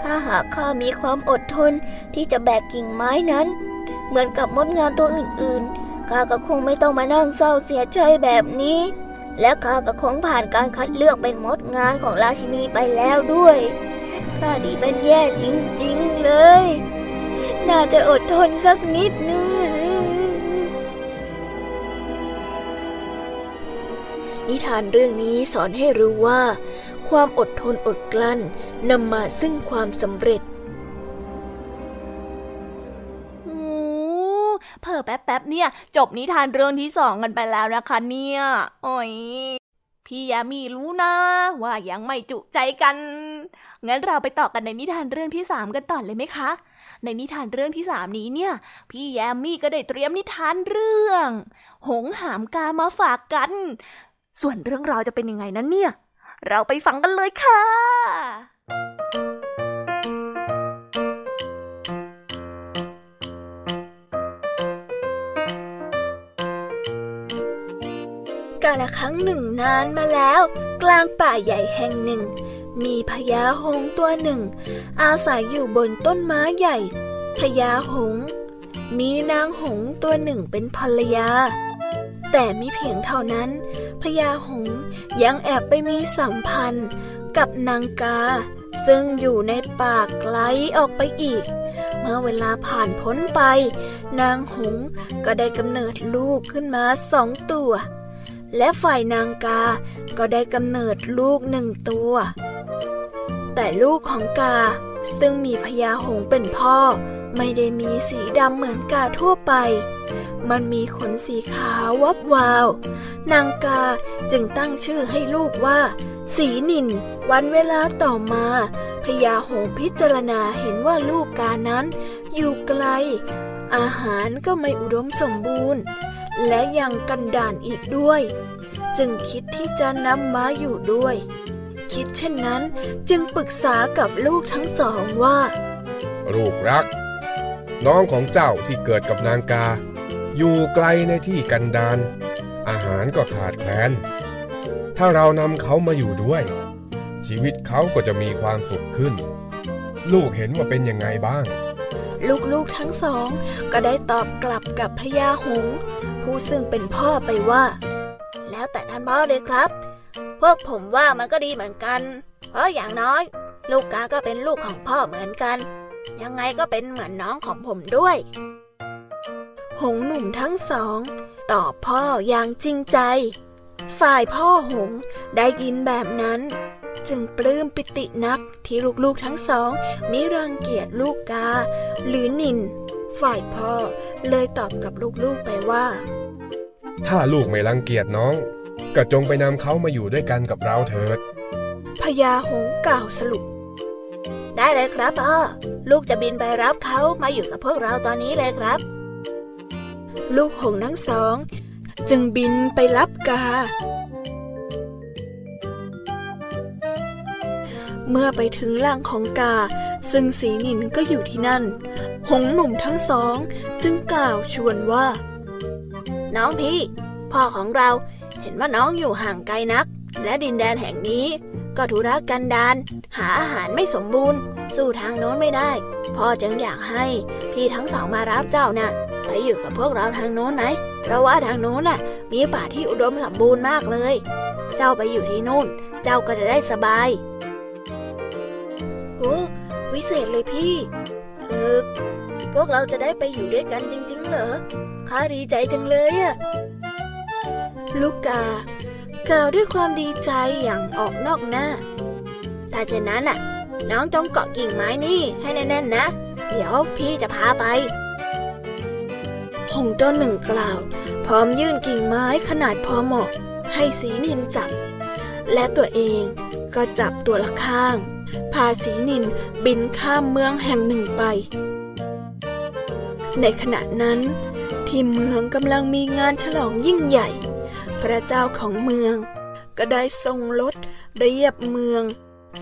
S2: ถ้าหากข้ามีความอดทนที่จะแบกกิ่งไม้นั้น เหมือนกับมดงานตัวอื่นๆข้าก็คงไม่ต้องมานั่งเศร้าเสียใจแบบนี้ และข้าก็คงผ่านการคัดเลือกเป็นมดงานของราชินีไปแล้วด้วยข้าดีเป็นแย่จริงๆเลย น่าจะอดทนสักนิดนึง
S1: นิทานเรื่องนี้สอนให้รู้ว่า ความอดทนอดกลั้นนำมาซึ่งความสำเร็จ
S2: เพิ่แป๊บๆเนี่ย จบนิทานเรื่องที่สองกันไปแล้วนะคะเนี่ยโอ้ยพี่ยามีรู้นะ ว่ายังไม่จุใจกัน งั้นเราไปต่อกันในนิทานเรื่องที่สามกันต่อเลยไหมคะ ในนิทานเรื่องที่สามนี้เนี่ย พี่แยมมี่ก็ได้เตรียมนิทานเรื่อง หงหามกามาฝากกัน ส่วนเรื่องราวจะเป็นยังไงนั้นเนี่ย เราไปฟังกันเลยค่ะ
S1: กาละครั้งหนึ่งนานมาแล้ว กลางป่าใหญ่แห่งหนึ่ง มีพญาหงตัวหนึ่ง อาศัยอยู่บนต้นไม้ใหญ่พญาหง มีนางหงตัวหนึ่งเป็นภรรยา แต่มีเพียงเท่านั้น พญาหงยังแอบไปมีสัมพันธ์กับนางกา ซึ่งอยู่ในป่าไกลออกไปอีก เมื่อเวลาผ่านพ้นไป นางหงก็ได้กำเนิดลูกขึ้นมาสองตัว และฝ่ายนางกาก็ได้กำเนิดลูกหนึ่งตัว แต่ลูกของกาซึ่งมีพญาหงเป็นพ่อ ไม่ได้มีสีดำเหมือนกาทั่วไป มันมีขนสีขาววับวาว นางกาจึงตั้งชื่อให้ลูกว่า สีนิน วันเวลาต่อมาพญาโหงพิจารณาเห็นว่าลูกกานั้น อยู่ไกล อาหารก็ไม่อุดมสมบูรณ์ และยังกันด่านอีกด้วย จึงคิดที่จะนำมาอยู่ด้วย คิดเช่นนั้นจึงปรึกษากับลูกทั้งสองว่า
S4: ลูกรัก น้องของเจ้าที่เกิดกับนางกา อยู่ไกลในที่กันดานอาหารก็ขาดแคลน ถ้าเรานำเขามาอยู่ด้วย ชีวิตเขาก็จะมีความสุขขึ้น ลูกเห็นว่าเป็นยังไงบ้าง
S1: ลูกๆทั้งสอง ก็ได้ตอบกลับกับพญาหงผู้ซึ่งเป็นพ่อไปว่า
S2: แล้วแต่ท่านพ่อเลยครับ พวกผมว่ามันก็ดีเหมือนกัน เพราะอย่างน้อย ลูกกาก็เป็นลูกของพ่อเหมือนกัน ยังไงก็เป็นเหมือนน้องของผมด้วย
S1: หงส์หนุ่มทั้งสอง ตอบพ่ออย่างจริงใจ ฝ่ายพ่อหงส์ได้ยินแบบนั้น จึงปลื้มปิตินักที่ลูกๆทั้งสองมิรังเกียจลูกกา หรือนิน ฝ่ายพ่อเลยตอบกับลูกๆไปว่า
S4: ถ้าลูกไม่รังเกียจน้อง ก็จงไปนำเขามาอยู่ด้วยกันกับเราเถิด
S1: พญาหงส์กล่าวสรุป
S2: ได้เลยครับพ่อ ลูกจะบินไปรับเขามาอยู่กับพวกเราตอนนี้เลยครับ
S1: ลูกหงทั้งสอง จึงบินไปรับกา เมื่อไปถึงล่างของกา ซึ่งสีนินก็อยู่ที่นั่น หงหนุ่มทั้งสองจึงกล่าวชวนว่า
S2: น้องพี่ พ่อของเราเห็นว่าน้องอยู่ห่างไกลนัก และดินแดนแห่งนี้ ก็ธุระกันดานหาอาหารไม่สมบูรณ์ สู้ทางโน้นไม่ได้ พ่อจึงอยากให้ พี่ทั้งสองมารับเจ้านะ่ะไปอยู่กับพวกเราทางโน้นไหมเพราะว่าทางโน้นน่ะ มีป่าที่อุดมสมบูรณ์มากเลย เจ้าไปอยู่ที่นู่น เจ้าก็จะได้สบาย
S1: โอ้วิเศษเลยพี่เออพวกเราจะได้ไปอยู่ด้วยกันจริง ๆ เหรอข้าดีใจจังเลยอะลูกกา กล่าวด้วยความดีใจอย่างออกนอกหน้า
S2: ถ้าเช่นนั้นน่ะ น้องจงเกาะกิ่งไม้นี่ให้แน่นๆนะ เดี๋ยวพี่จะพาไป
S1: หงต้นหนึ่งกล่าว พร้อมยื่นกิ่งไม้ขนาดพอเหมาะ ให้สีนินจับ และตัวเองก็จับตัวละข้าง พาสีนินบินข้ามเมืองแห่งหนึ่งไป ในขณะนั้น ที่เมืองกำลังมีงานฉลองยิ่งใหญ่ พระเจ้าของเมือง ก็ได้ทรงรถเรียบเมือง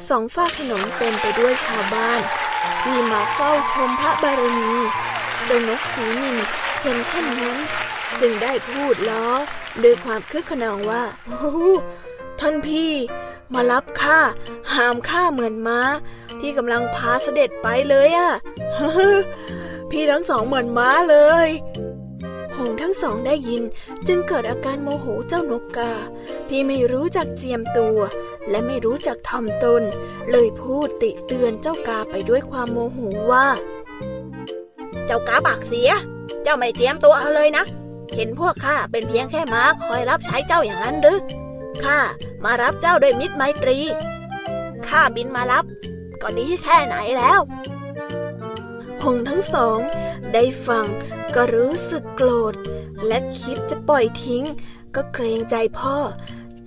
S1: สองฝาถนนเต็มไปด้วยชาวบ้าน ที่มาเฝ้าชมพระบารมีเจ้านกสีนินเห็นเช่นนั้น จึงได้พูดล้อด้วยความคึกขนองว่าโอ้ท่านพี่มารับข้าหามข้าเหมือนม้า ที่กำลังพาเสด็จไปเลยอะพี่ทั้งสองเหมือนม้าเลย หงทั้งสองได้ยิน จึงเกิดอาการโมโหเจ้านกกา ที่ไม่รู้จักเจียมตัว และไม่รู้จักทำตน เลยพูดติเตือนเจ้ากาไปด้วยความโมโหว่า
S2: เจ้ากาปากเสีย เจ้าไม่เตรียมตัวเอาเลยนะ เห็นพวกข้าเป็นเพียงแค่ม้าคอยรับใช้เจ้าอย่างนั้นหรือข้ามารับเจ้าด้วยมิตรไมตรีข้าบินมารับ ก็ดีแค่ไหนแล้ว
S1: หงส์ทั้งสอง ได้ฟังก็รู้สึกโกรธ และคิดจะปล่อยทิ้ง ก็เกรงใจพ่อ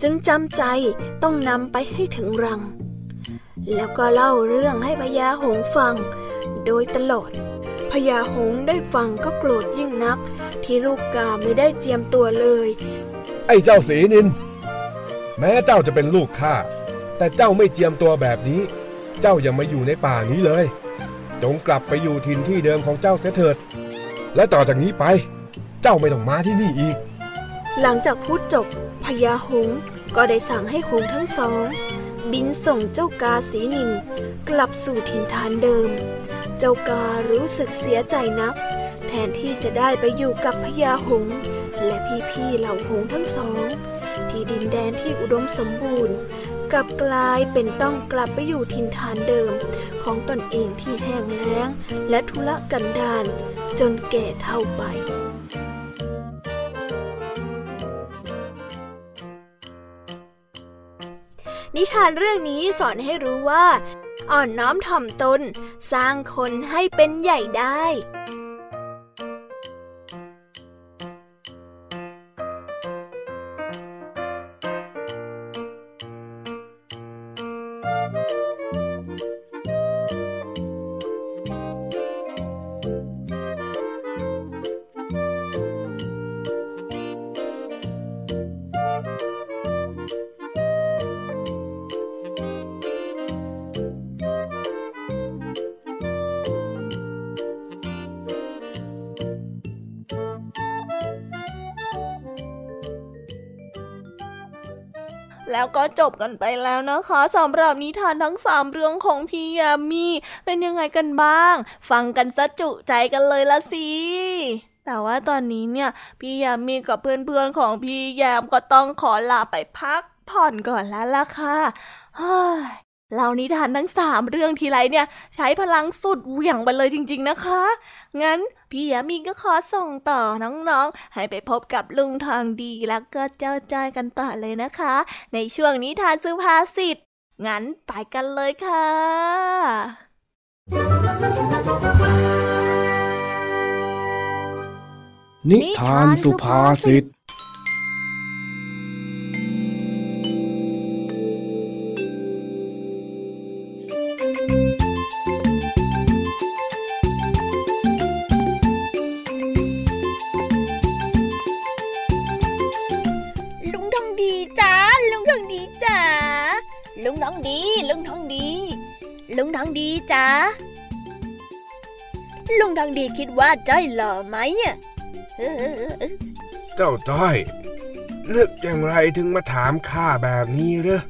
S1: จึงจำใจต้องนำไปให้ถึงรัง แล้วก็เล่าเรื่องให้พญาหงฟัง โดยตลอดพญาหงได้ฟังก็โกรธยิ่งนัก ที่ลูกกาไม่ได้เจียมตัวเลย
S4: ไอ้เจ้าสีนิน แม้เจ้าจะเป็นลูกข้าแต่เจ้าไม่เจียมตัวแบบนี้ เจ้าอย่ามาอยู่ในป่านี้เลย จงกลับไปอยู่ถิ่นที่เดิมของเจ้าเสียเถิด และต่อจากนี้ไป เจ้าไม่ต้องมาที่นี่อีก
S1: หลังจากพูดจบพญาหงก็ได้สั่งให้หงทั้งสอง บินส่งเจ้ากาสีนิน กลับสู่ถิ่นฐานเดิม เจ้าการู้สึกเสียใจนัก แทนที่จะได้ไปอยู่กับพญาหงและพี่ๆเหล่าหงทั้งสอง ที่ดินแดนที่อุดมสมบูรณ์ กลับกลายเป็นต้องกลับไปอยู่ถิ่นฐานเดิม ของตนเองที่แห้งแล้ง และทุรกันดารจนแก่เท่าไป
S2: นิทานเรื่องนี้สอนให้รู้ว่า อ่อนน้อมถ่อมตน สร้างคนให้เป็นใหญ่ได้
S1: ก็จบกันไปแล้วนะคะสำหรับนิทานทั้งสามเรื่องของพี่ยามีเป็นยังไงกันบ้าง ฟังกันซะจุใจกันเลยละสิแต่ว่าตอนนี้เนี่ย พี่ยามีกับเพื่อนๆของพี่ยามก็ต้องขอลาไปพักผ่อนก่อนแล้วล่ะค่ะ เล่านิทานทั้งสามเรื่องทีไรเนี่ย ใช้พลังสุดเหวี่ยงไปเลยจริง ๆนะคะ งั้นพี่ยามีก็ขอส่งต่อน้องๆ ให้ไปพบกับลุงทองดีแล้วก็เจ้าจ้อยกันต่อเลยนะคะ ในช่วงนิทานสุภาษิตงั้นไปกันเลยค่ะ
S6: นิทานสุภาษิต
S1: จ้าลุงทองดีคิดว่าจ้อยหล่อไหมอะ
S4: เจ้าจ้อย นึกอย่างไรถึงมาถามข้าแบบนี้เรอ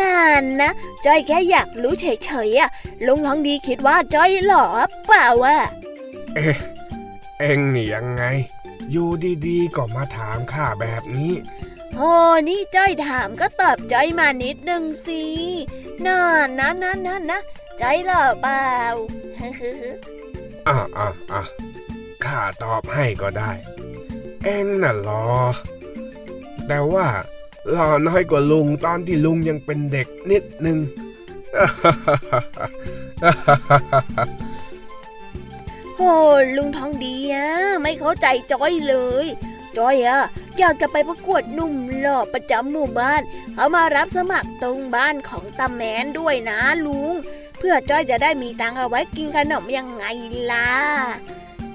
S1: นานนะจ้อยแค่อยากรู้เฉยๆอะลุงทองดีคิดว่าจ้อยหล่อเปล่าวะ
S4: เอ๊ะเอ็งนี่ยังไง อยู่ดีๆก็มาถามข้าแบบนี้
S1: โอ้นี่จ้อยถามก็ตอบจ้อยมานิดนึงสิน่านะนะนะนะ จ้อยหล่อเปล่า
S4: อะอะอะข้าตอบให้ก็ได้ เอ็งน่ะหล่อแต่ว่าหล่อน้อยกว่าลุงตอนที่ลุงยังเป็นเด็กนิดนึง
S1: โอ้ลุงทองดีอะไม่เข้าใจจ้อยเลยจ้อยอะอยากจะไปประกวดหนุ่มหล่อประจำหมู่บ้าน เขามารับสมัครตรงบ้านของตาแมนด้วยนะลุง เพื่อจ้อยจะได้มีตังเอาไว้กินขนมยังไงล่ะ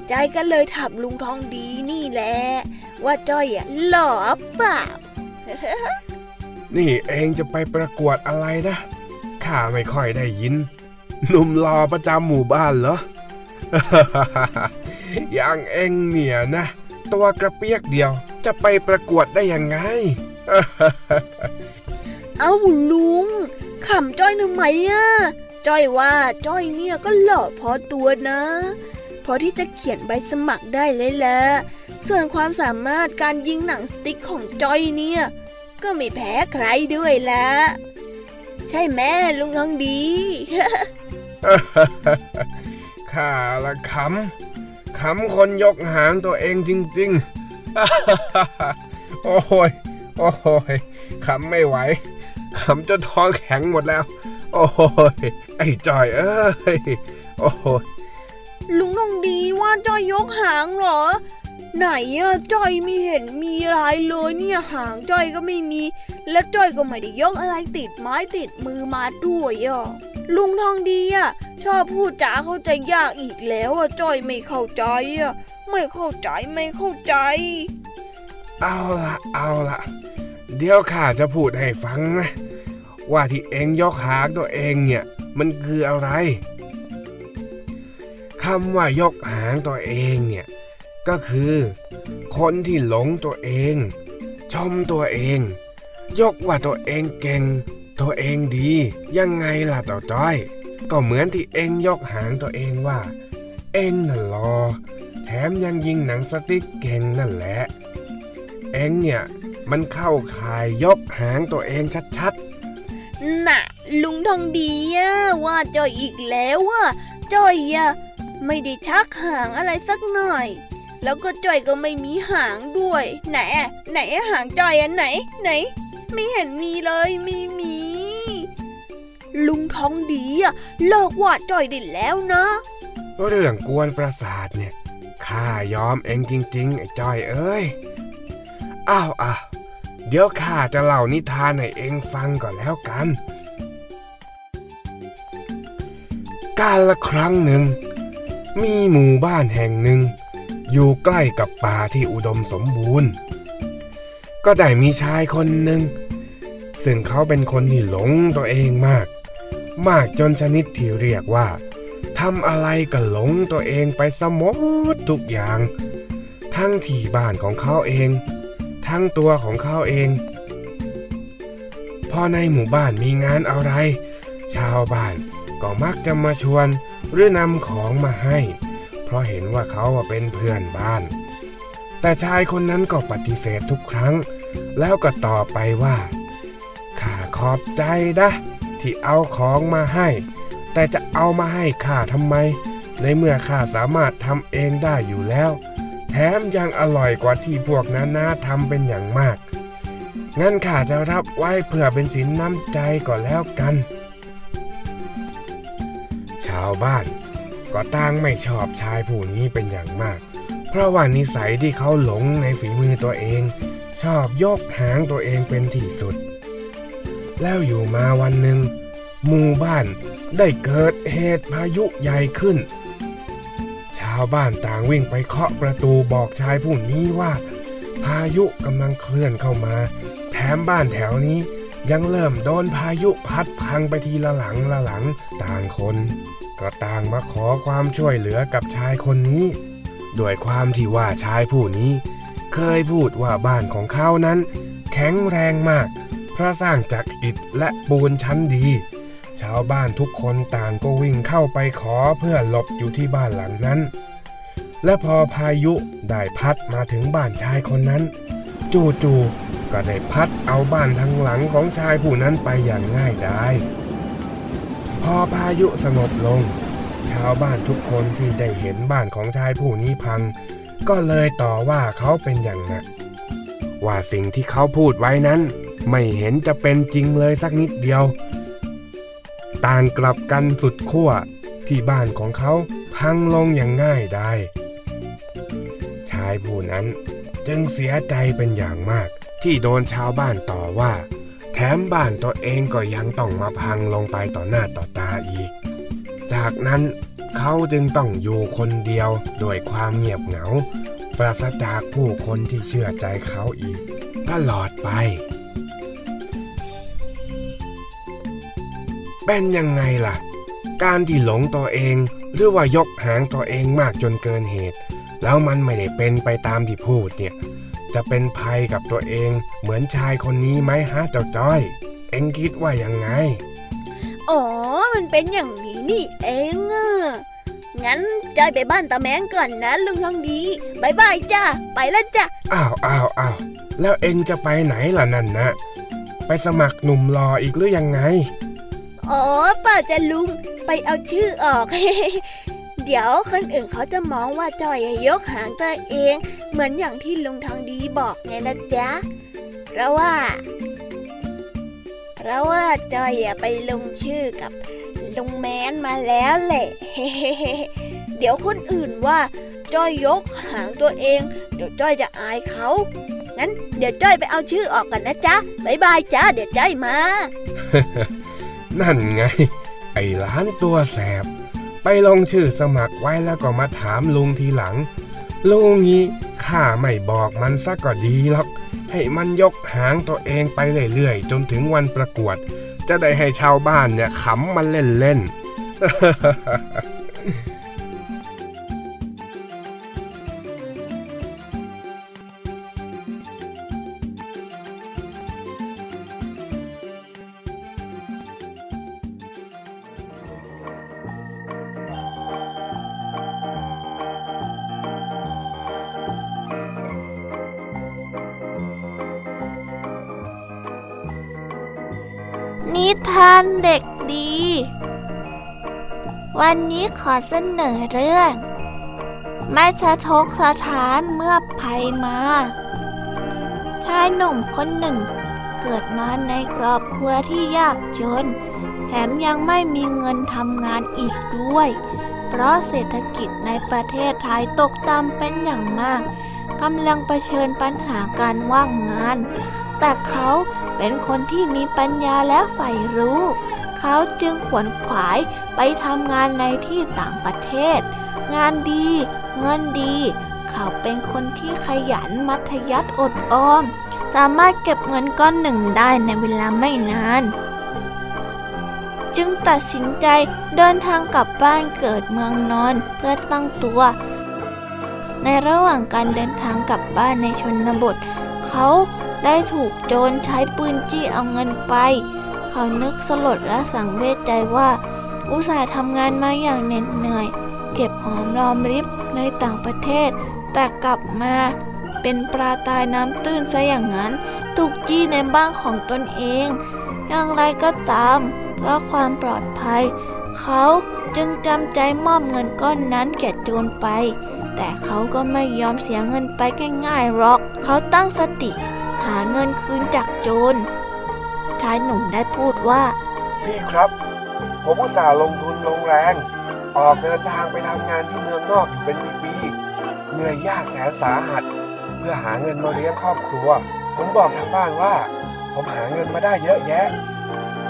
S1: ใจก็เลยถามลุงทองดีนี่แหละว่าจ้อยอะหล่อเปล่า
S4: นี่เองจะไปประกวดอะไรนะข้าไม่ค่อยได้ยินหนุ่มหล่อประจำหมู่บ้านเหรออย่างเองเนี่ยนะ ตัวกระเปียกเดียวจะไปประกวดได้ยังไง
S1: เอาลุงขำจ้อยทำไมอะ จ้อยว่าจ้อยเนี่ยก็หล่อพอตัวนะพอที่จะเขียนใบสมัครได้เลยแหละส่วนความสามารถการยิงหนังสติ๊กของจ้อยเนี่ย ก็ไม่แพ้ใครด้วยละใช่แม่ลุงทองดี
S4: ข้าละขำขำคนยกหางตัวเองจริง ๆ โอ้ยโอ้ยขำไม่ไหวขำจนท้องแข็งหมดแล้ว โอ้ยไอ้จอยเอ้ยโอ้ย
S1: ลุงน้องดีว่าจอยยกหางเหรอ ไหนอะจอยไม่เห็นมีอะไรเลยเนี่ยหางจอยก็ไม่มี และจอยก็ไม่ได้ยกอะไรติดไม้ติดมือมาด้วยอะลุงทองดีอะชอบพูดจาเข้าใจยากอีกแล้วอะจ้อยไม่เข้าใจอะไม่เข้าใจไม่เข้าใจ
S4: เอาละเอาละเดี๋ยวข้าจะพูดให้ฟังนะ ว่าที่เองยกหางตัวเองเนี่ย มันคืออะไรคำว่ายกหางตัวเองเนี่ย ก็คือ คนที่หลงตัวเอง ชมตัวเอง ยกว่าตัวเองเก่ง ตัวเองดี ยังไงล่ะต่อจ้อย ก็เหมือนที่เองยกหางตัวเองว่า เองน่ะรอ แถมยังยิงหนังสติ๊กเก่งนั่นแหละ เองเนี่ย มันเข้าข่ายยกหางตัวเองชัด
S1: ๆ น่ะ ลุงทองดีอะว่าจอยอีกแล้วว่าจอยอะไม่ได้ชักหางอะไรสักหน่อย แล้วก็จอยก็ไม่มีหางด้วยไหนไหนหางจอยอันไหน ไหน ไม่เห็นมีเลยไม่มี ลุงทองดีอะเลิกวาดจ่อยได้แล้วนะ
S4: เรื่องกวนประสาทเนี่ยข้ายอมเองจริง ๆ ไอ้จอยเอ้ยอ้าวอ้าว เดี๋ยวข้าจะเล่านิทานให้เองฟังก่อนแล้วกัน กาลละครั้งหนึ่ง มีหมู่บ้านแห่งหนึ่ง อยู่ใกล้กับป่าที่อุดมสมบูรณ์ ก็ได้มีชายคนหนึ่ง ซึ่งเขาเป็นคนที่หลงตัวเองมาก มากจนชนิดที่เรียกว่าทำอะไรก็หลงตัวเองไปสมดทุกอย่าง ทั้งที่บ้านของเขาเอง ทั้งตัวของเขาเอง พอในหมู่บ้านมีงานอะไร ชาวบ้านก็มักจะมาชวนหรือนำของมาให้ เพราะเห็นว่าเขาเป็นเพื่อนบ้าน แต่ชายคนนั้นก็ปฏิเสธทุกครั้ง แล้วก็ตอบไปว่าข้าขอบใจนะที่เอาของมาให้ แต่จะเอามาให้ข้าทำไม ในเมื่อข้าสามารถทำเองได้อยู่แล้ว แถมยังอร่อยกว่าที่พวกนั้นนาทำเป็นอย่างมาก งั้นข้าจะรับไว้เพื่อเป็นสินน้ำใจก่อนแล้วกัน ชาวบ้านก็ต่างไม่ชอบชายผู้นี้เป็นอย่างมาก เพราะว่านิสัยที่เขาหลงในฝีมือตัวเอง ชอบยกหางตัวเองเป็นที่สุด แล้วอยู่มาวันหนึ่งหมู่บ้านได้เกิดเหตุพายุใหญ่ขึ้นาวบ้านต่างวิ่งไปเคาะประตูบอกชายผู้นี้ว่า พายุกำลังเคลื่อนเข้ามา แถมบ้านแถวนี้ยังเริ่มโดนพายุพัดพังไปทีละหลังละหลังต่างคน ก็ต่างมาขอความช่วยเหลือกับชายคนนี้ ด้วยความที่ว่าชายผู้นี้ เคยพูดว่าบ้านของเขานั้น แข็งแรงมาก เพราะสร้างจากอิฐและปูนชั้นดี ชาวบ้านทุกคนต่างก็วิ่งเข้าไปขอเพื่อหลบอยู่ที่บ้านหลังนั้น และพอพายุได้พัดมาถึงบ้านชายคนนั้น จู่ๆก็ได้พัดเอาบ้านทั้งหลังของชายผู้นั้นไปอย่างง่ายดายพอพายุสงบลง ชาวบ้านทุกคนที่ได้เห็นบ้านของชายผู้นี้พัง ก็เลยต่อว่าเขาเป็นอย่างหนัก ว่าสิ่งที่เขาพูดไว้นั้น ไม่เห็นจะเป็นจริงเลยสักนิดเดียว ต่างกลับกันสุดขั้วที่บ้านของเขาพังลงอย่างง่ายได้ชายผู้นั้นจึงเสียใจเป็นอย่างมากที่โดนชาวบ้านต่อว่า แถมบ้านตัวเองก็ยังต้องมาพังลงไปต่อหน้าต่อตาอีก จากนั้นเขาจึงต้องอยู่คนเดียวโดยความเงียบเหงา ปราศจากผู้คนที่เชื่อใจเขาอีก ตลอดไป เป็นยังไงล่ะ การที่หลงตัวเอง หรือว่ายกหางตัวเองมากจนเกินเหตุ แล้วมันไม่ได้เป็นไปตามที่พูดเนี่ย จะเป็นภัยกับตัวเองเหมือนชายคนนี้ไหมฮะเจ้าจ้อย เอ็งคิดว่ายังไง
S1: อ๋อ มันเป็นอย่างนี้นี่เองอะงั้นจอยไปบ้านตาแมงก่อนนะลุงทองดีบายบายจ้าไปแล้วจ้ะ
S4: อ้าวอ้าวอ้าวแล้วเอ็งจะไปไหนล่ะนั่นนะ ไปสมัครหนุ่มรออีกหรือยังไง
S1: อ๋อเปล่าจะลุงไปเอาชื่อออก เดี๋ยวคนอื่นเขาจะมองว่าจอยยกหางตัวเอง เหมือนอย่างที่ลุงทองดีบอกไงนะจ๊ะ เพราะว่า เพราะว่าจอยไปลงชื่อกับลุงแมนมาแล้วแหละ เดี๋ยวคนอื่นว่าจอยยกหางตัวเอง เดี๋ยวจ้อยจะอายเขา งั้นเดี๋ยวจ้อยไปเอาชื่อออกกันนะจ๊ะบายบายจ้าเดี๋ยวจ้อยมา
S4: นั่นไง ไอ้หล้านตัวแสบ ไปลงชื่อสมัครไว้แล้วก็มาถามลุงทีหลัง ลุงงี้ข้าไม่บอกมันซะก็ดีหรอก ให้มันยกหางตัวเองไปเรื่อยๆ จนถึงวันประกวด จะได้ให้ชาวบ้านเนี่ยขำมันเล่นๆ
S1: ขอเสนอเรื่องไม่สะทกสถานเมื่อภัยมา ชายหนุ่มคนหนึ่ง เกิดมาในครอบครัวที่ยากจน แถมยังไม่มีเงินทำงานอีกด้วย เพราะเศรษฐกิจในประเทศไทยตกต่ำเป็นอย่างมากกำลังเผชิญปัญหาการว่างงาน แต่เขาเป็นคนที่มีปัญญาและใฝ่รู้ เขาจึงขวนขวายไปทำงานในที่ต่างประเทศ งานดี เงินดี เขาเป็นคนที่ขยันมัธยัติอดออม สามารถเก็บเงินก้อนหนึ่งได้ในเวลาไม่นาน จึงตัดสินใจเดินทางกลับบ้านเกิดเมืองนอนเพื่อตั้งตัว ในระหว่างการเดินทางกลับบ้านในชนบท เขเขาได้ถูกโจรใช้ปืนจี้เอาเงินไป เขานึกสลดและสังเวชใจว่า อุตส่าห์ทำงานมาอย่างเหน็ดเหนื่อย เก็บหอมรอมริบในต่างประเทศ แต่กลับมาเป็นปลาตายน้ำตื้นซะอย่างนั้น ถูกจี้ในบ้านของตนเอง อย่างไรก็ตามเพื่อความปลอดภัย เขาจึงจำใจมอบเงินก้อนนั้นแก่โจรไป แต่เขาก็ไม่ยอมเสียเงินไปง่ายๆหรอก เขาตั้งสติ หาเงินคืนจากโจร ชายหนุ่มได้พูดว่า
S4: พี่ครับ ผมอุตส่าห์ลงทุนลงแรง ออกเดินทางไปทำงานที่เมืองนอกอยู่เป็นปีๆเหนื่อยยากแสนสาหัส เพื่อหาเงินมาเลี้ยงครอบครัว ผมบอกทางบ้านว่า ผมหาเงินมาได้เยอะแยะ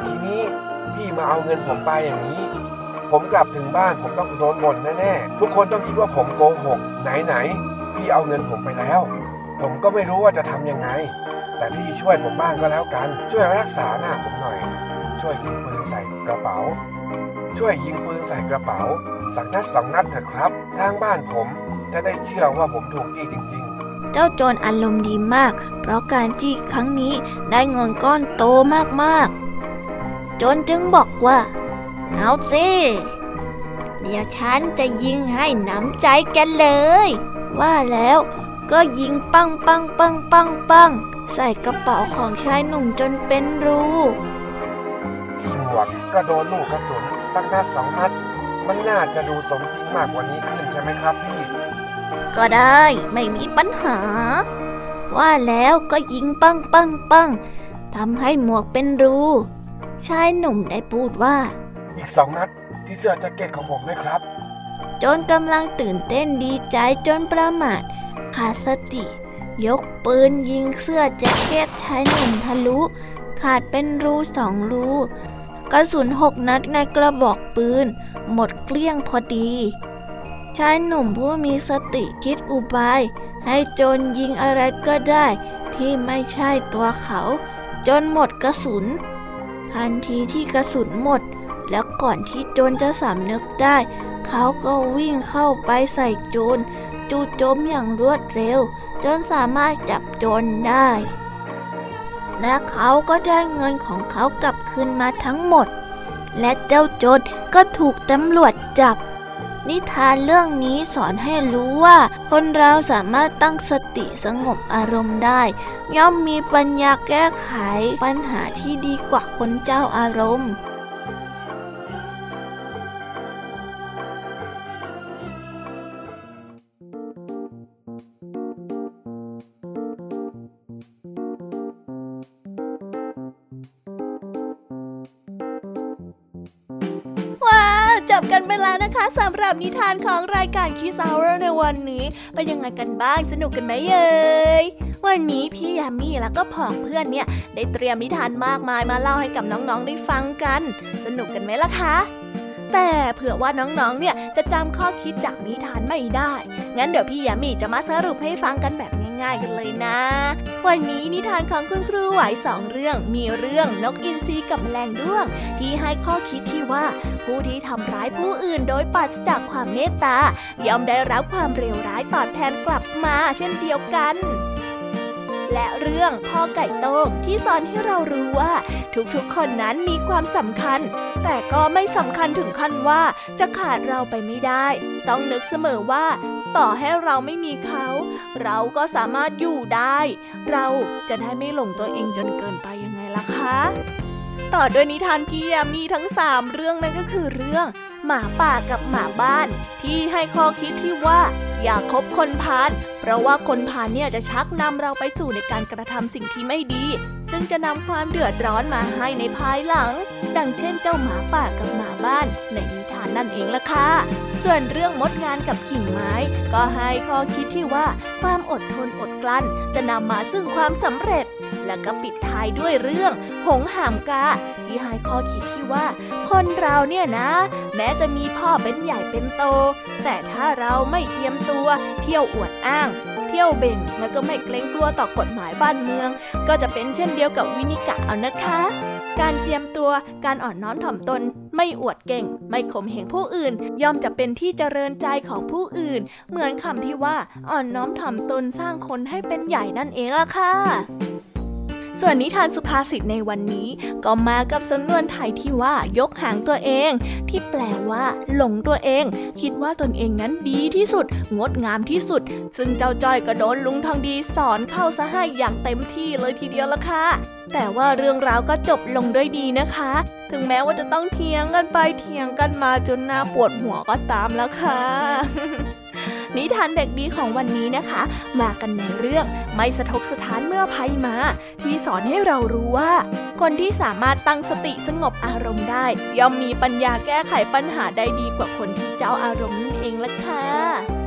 S4: ทีนี้พี่มาเอาเงินผมไปอย่างนี้ ผมกลับถึงบ้านผมต้องโดนบ่นแน่ๆทุกคนต้องคิดว่าผมโกหก ไหนๆพี่เอาเงินผมไปแล้ว ผมก็ไม่รู้ว่าจะทำยังไง แต่พี่ช่วยผมบ้างก็แล้วกัน ช่วยรักษาหน้าผมหน่อย ช่วยยิงปืนใส่กระเป๋า ช่วยยิงปืนใส่กระเป๋า สักนัดสองนัดเถอะครับ ทางบ้านผมจะได้เชื่อว่าผมถูกจี้จริง
S1: เจ้าโจรอารมณ์ดีมาก เพราะการจี้ครั้งนี้ได้เงินก้อนโตมากๆ โจรจึงบอกว่า เอาสิเดี๋ยวฉันจะยิงให้หนำใจแกเลย ว่าแล้วก็ยิงปังปังปังปังปัง ใส่กระเป๋าของชายหนุ่มจนเป็นรู
S4: ๆที่หมวกก็โดนลูกกระสุนสักนัดสองนัด มันน่าจะดูสมจริงมากกว่านี้ขึ้นใช่ไหมครับพี่
S1: ก็ได้ไม่มีปัญหา ว่าแล้วก็ยิงปังปังปังทำให้หมวกเป็นรู ชายหนุ่มได้พูดว่า
S4: อีกสองนัดที่เสื้อแจ็คเก็ตของผมไหมครับ
S1: จนกำลังตื่นเต้นดีใจจนประมาทขาดสติ ยกปืนยิงเสื้อแจ็คเก็ตชายหนุ่มทะลุ ขาดเป็นรูสองรูกระสุนหกนัดในกระบอกปืน หมดเกลี้ยงพอดี ชายหนุ่มผู้มีสติคิดอุบาย ให้โจรยิงอะไรก็ได้ ที่ไม่ใช่ตัวเขา จนหมดกระสุน ทันทีที่กระสุนหมด แล้วก่อนที่โจรจะสำนึกได้ เขาก็วิ่งเข้าไปใส่โจร จู่โจมอย่างรวดเร็ว จนสามารถจับโจรได้ และเขาก็ได้เงินของเขากลับคืนมาทั้งหมด และเจ้าโจรก็ถูกตำรวจจับ นิทานเรื่องนี้สอนให้รู้ว่า คนเราสามารถตั้งสติสงบอารมณ์ได้ ย่อมมีปัญญาแก้ไขปัญหาที่ดีกว่าคนเจ้าอารมณ์
S2: จบกันไปแล้วนะคะสำหรับนิทานของรายการคิส Hour ในวันนี้เป็นยังไงกันบ้างสนุกกันไหมเอ่ยวันนี้พี่ยามีแล้วก็ผองเพื่อนเนี่ยได้เตรียมนิทานมากมายมาเล่าให้กับน้องๆได้ฟังกัน สนุกกันไหมล่ะคะแต่เผื่อว่าน้องๆ เนี่ยจะจำข้อคิดจากนิทานไม่ได้ งั้นเดี๋ยวพี่ยามีจะมาสรุปให้ฟังกันแบบง่าย ๆ กันเลยนะ วันนี้นิทานของคุณครูไหวสองเรื่อง มีเรื่องนกอินทรีกับแมลงด้วง ที่ให้ข้อคิดที่ว่า ผู้ที่ทำร้ายผู้อื่นโดยปราศจากความเมตตา ย่อมได้รับความเลวร้ายตอบแทนกลับมาเช่นเดียวกันและเรื่องพ่อไก่โต้งที่สอนให้เรารู้ว่า ทุกๆคนนั้นมีความสำคัญ แต่ก็ไม่สำคัญถึงขั้นว่าจะขาดเราไปไม่ได้ ต้องนึกเสมอว่า ต่อให้เราไม่มีเขา เราก็สามารถอยู่ได้ เราจะได้ไม่หลงตัวเองจนเกินไปยังไงล่ะคะ ต่อด้วยนิทานพี่ยามีทั้งสามเรื่องนั่นก็คือเรื่อง หมาป่ากับหมาบ้าน ที่ให้ข้อคิดที่ว่า อย่าคบคนพาลเพราะว่าคนพาลเนี่ยจะชักนำเราไปสู่ในการกระทำสิ่งที่ไม่ดี ซึ่งจะนำความเดือดร้อนมาให้ในภายหลัง ดังเช่นเจ้าหมาป่ากับหมาบ้าน ในนิทานนั่นเองล่ะค่ะส่วนเรื่องมดงานกับกิ่งไม้ ก็ให้ข้อคิดที่ว่าความอดทนอดกลั้น จะนำมาซึ่งความสำเร็จ และก็ปิดท้ายด้วยเรื่อง หงหามกา ที่ให้ข้อคิดที่ว่า คนเราเนี่ยนะ แม้จะมีพ่อเป็นใหญ่เป็นโต แต่ถ้าเราไม่เจียมตัว เที่ยวอวดอ้าง เที่ยวเบ่งแล้วก็ไม่เกรงกลัวต่อกฎหมายบ้านเมือง ก็จะเป็นเช่นเดียวกับวินิกะเอานะคะการเจียมตัว การอ่อนน้อมถ่อมตน ไม่อวดเก่ง ไม่ข่มเหงผู้อื่น ย่อมจะเป็นที่เจริญใจของผู้อื่น เหมือนคำที่ว่า อ่อนน้อมถ่อมตนสร้างคนให้เป็นใหญ่นั่นเองล่ะค่ะ ส่วนนิทานสุภาษิตในวันนี้ ก็มากับสำนวนไทยที่ว่ายกหางตัวเอง ที่แปลว่า หลงตัวเอง คิดว่าตนเองนั้นดีที่สุด งดงามที่สุด ซึ่งเจ้าจ้อยก็โดนลุงทองดีสอนเข้าซะให้อย่างเต็มที่เลยทีเดียวละค่ะ แต่ว่าเรื่องราวก็จบลงด้วยดีนะคะ ถึงแม้ว่าจะต้องเถียงกันไปเถียงกันมาจนหน้าปวดหัวก็ตามแล้วค่ะ นิทานเด็กดีของวันนี้นะคะ มากันในเรื่องไม่สะทกสถานเมื่อภัยมา ที่สอนให้เรารู้ว่า คนที่สามารถตั้งสติสงบอารมณ์ได้ ย่อมมีปัญญาแก้ไขปัญหาได้ดีกว่าคนที่เจ้าอารมณ์นั่นเองล่ะค่ะ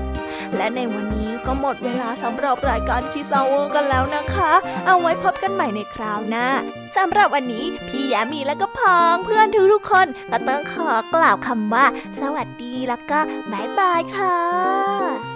S2: และในวันนี้ก็หมดเวลาสำหรับรายการคิสเอกันแล้วนะคะ เอาไว้พบกันใหม่ในคราวหน้าสำหรับวันนี้พี่ยามีและก็พองเพื่อนทุกๆคนก็ต้องขอกล่าวคำว่า สวัสดีแล้วก็บายบายค่ะ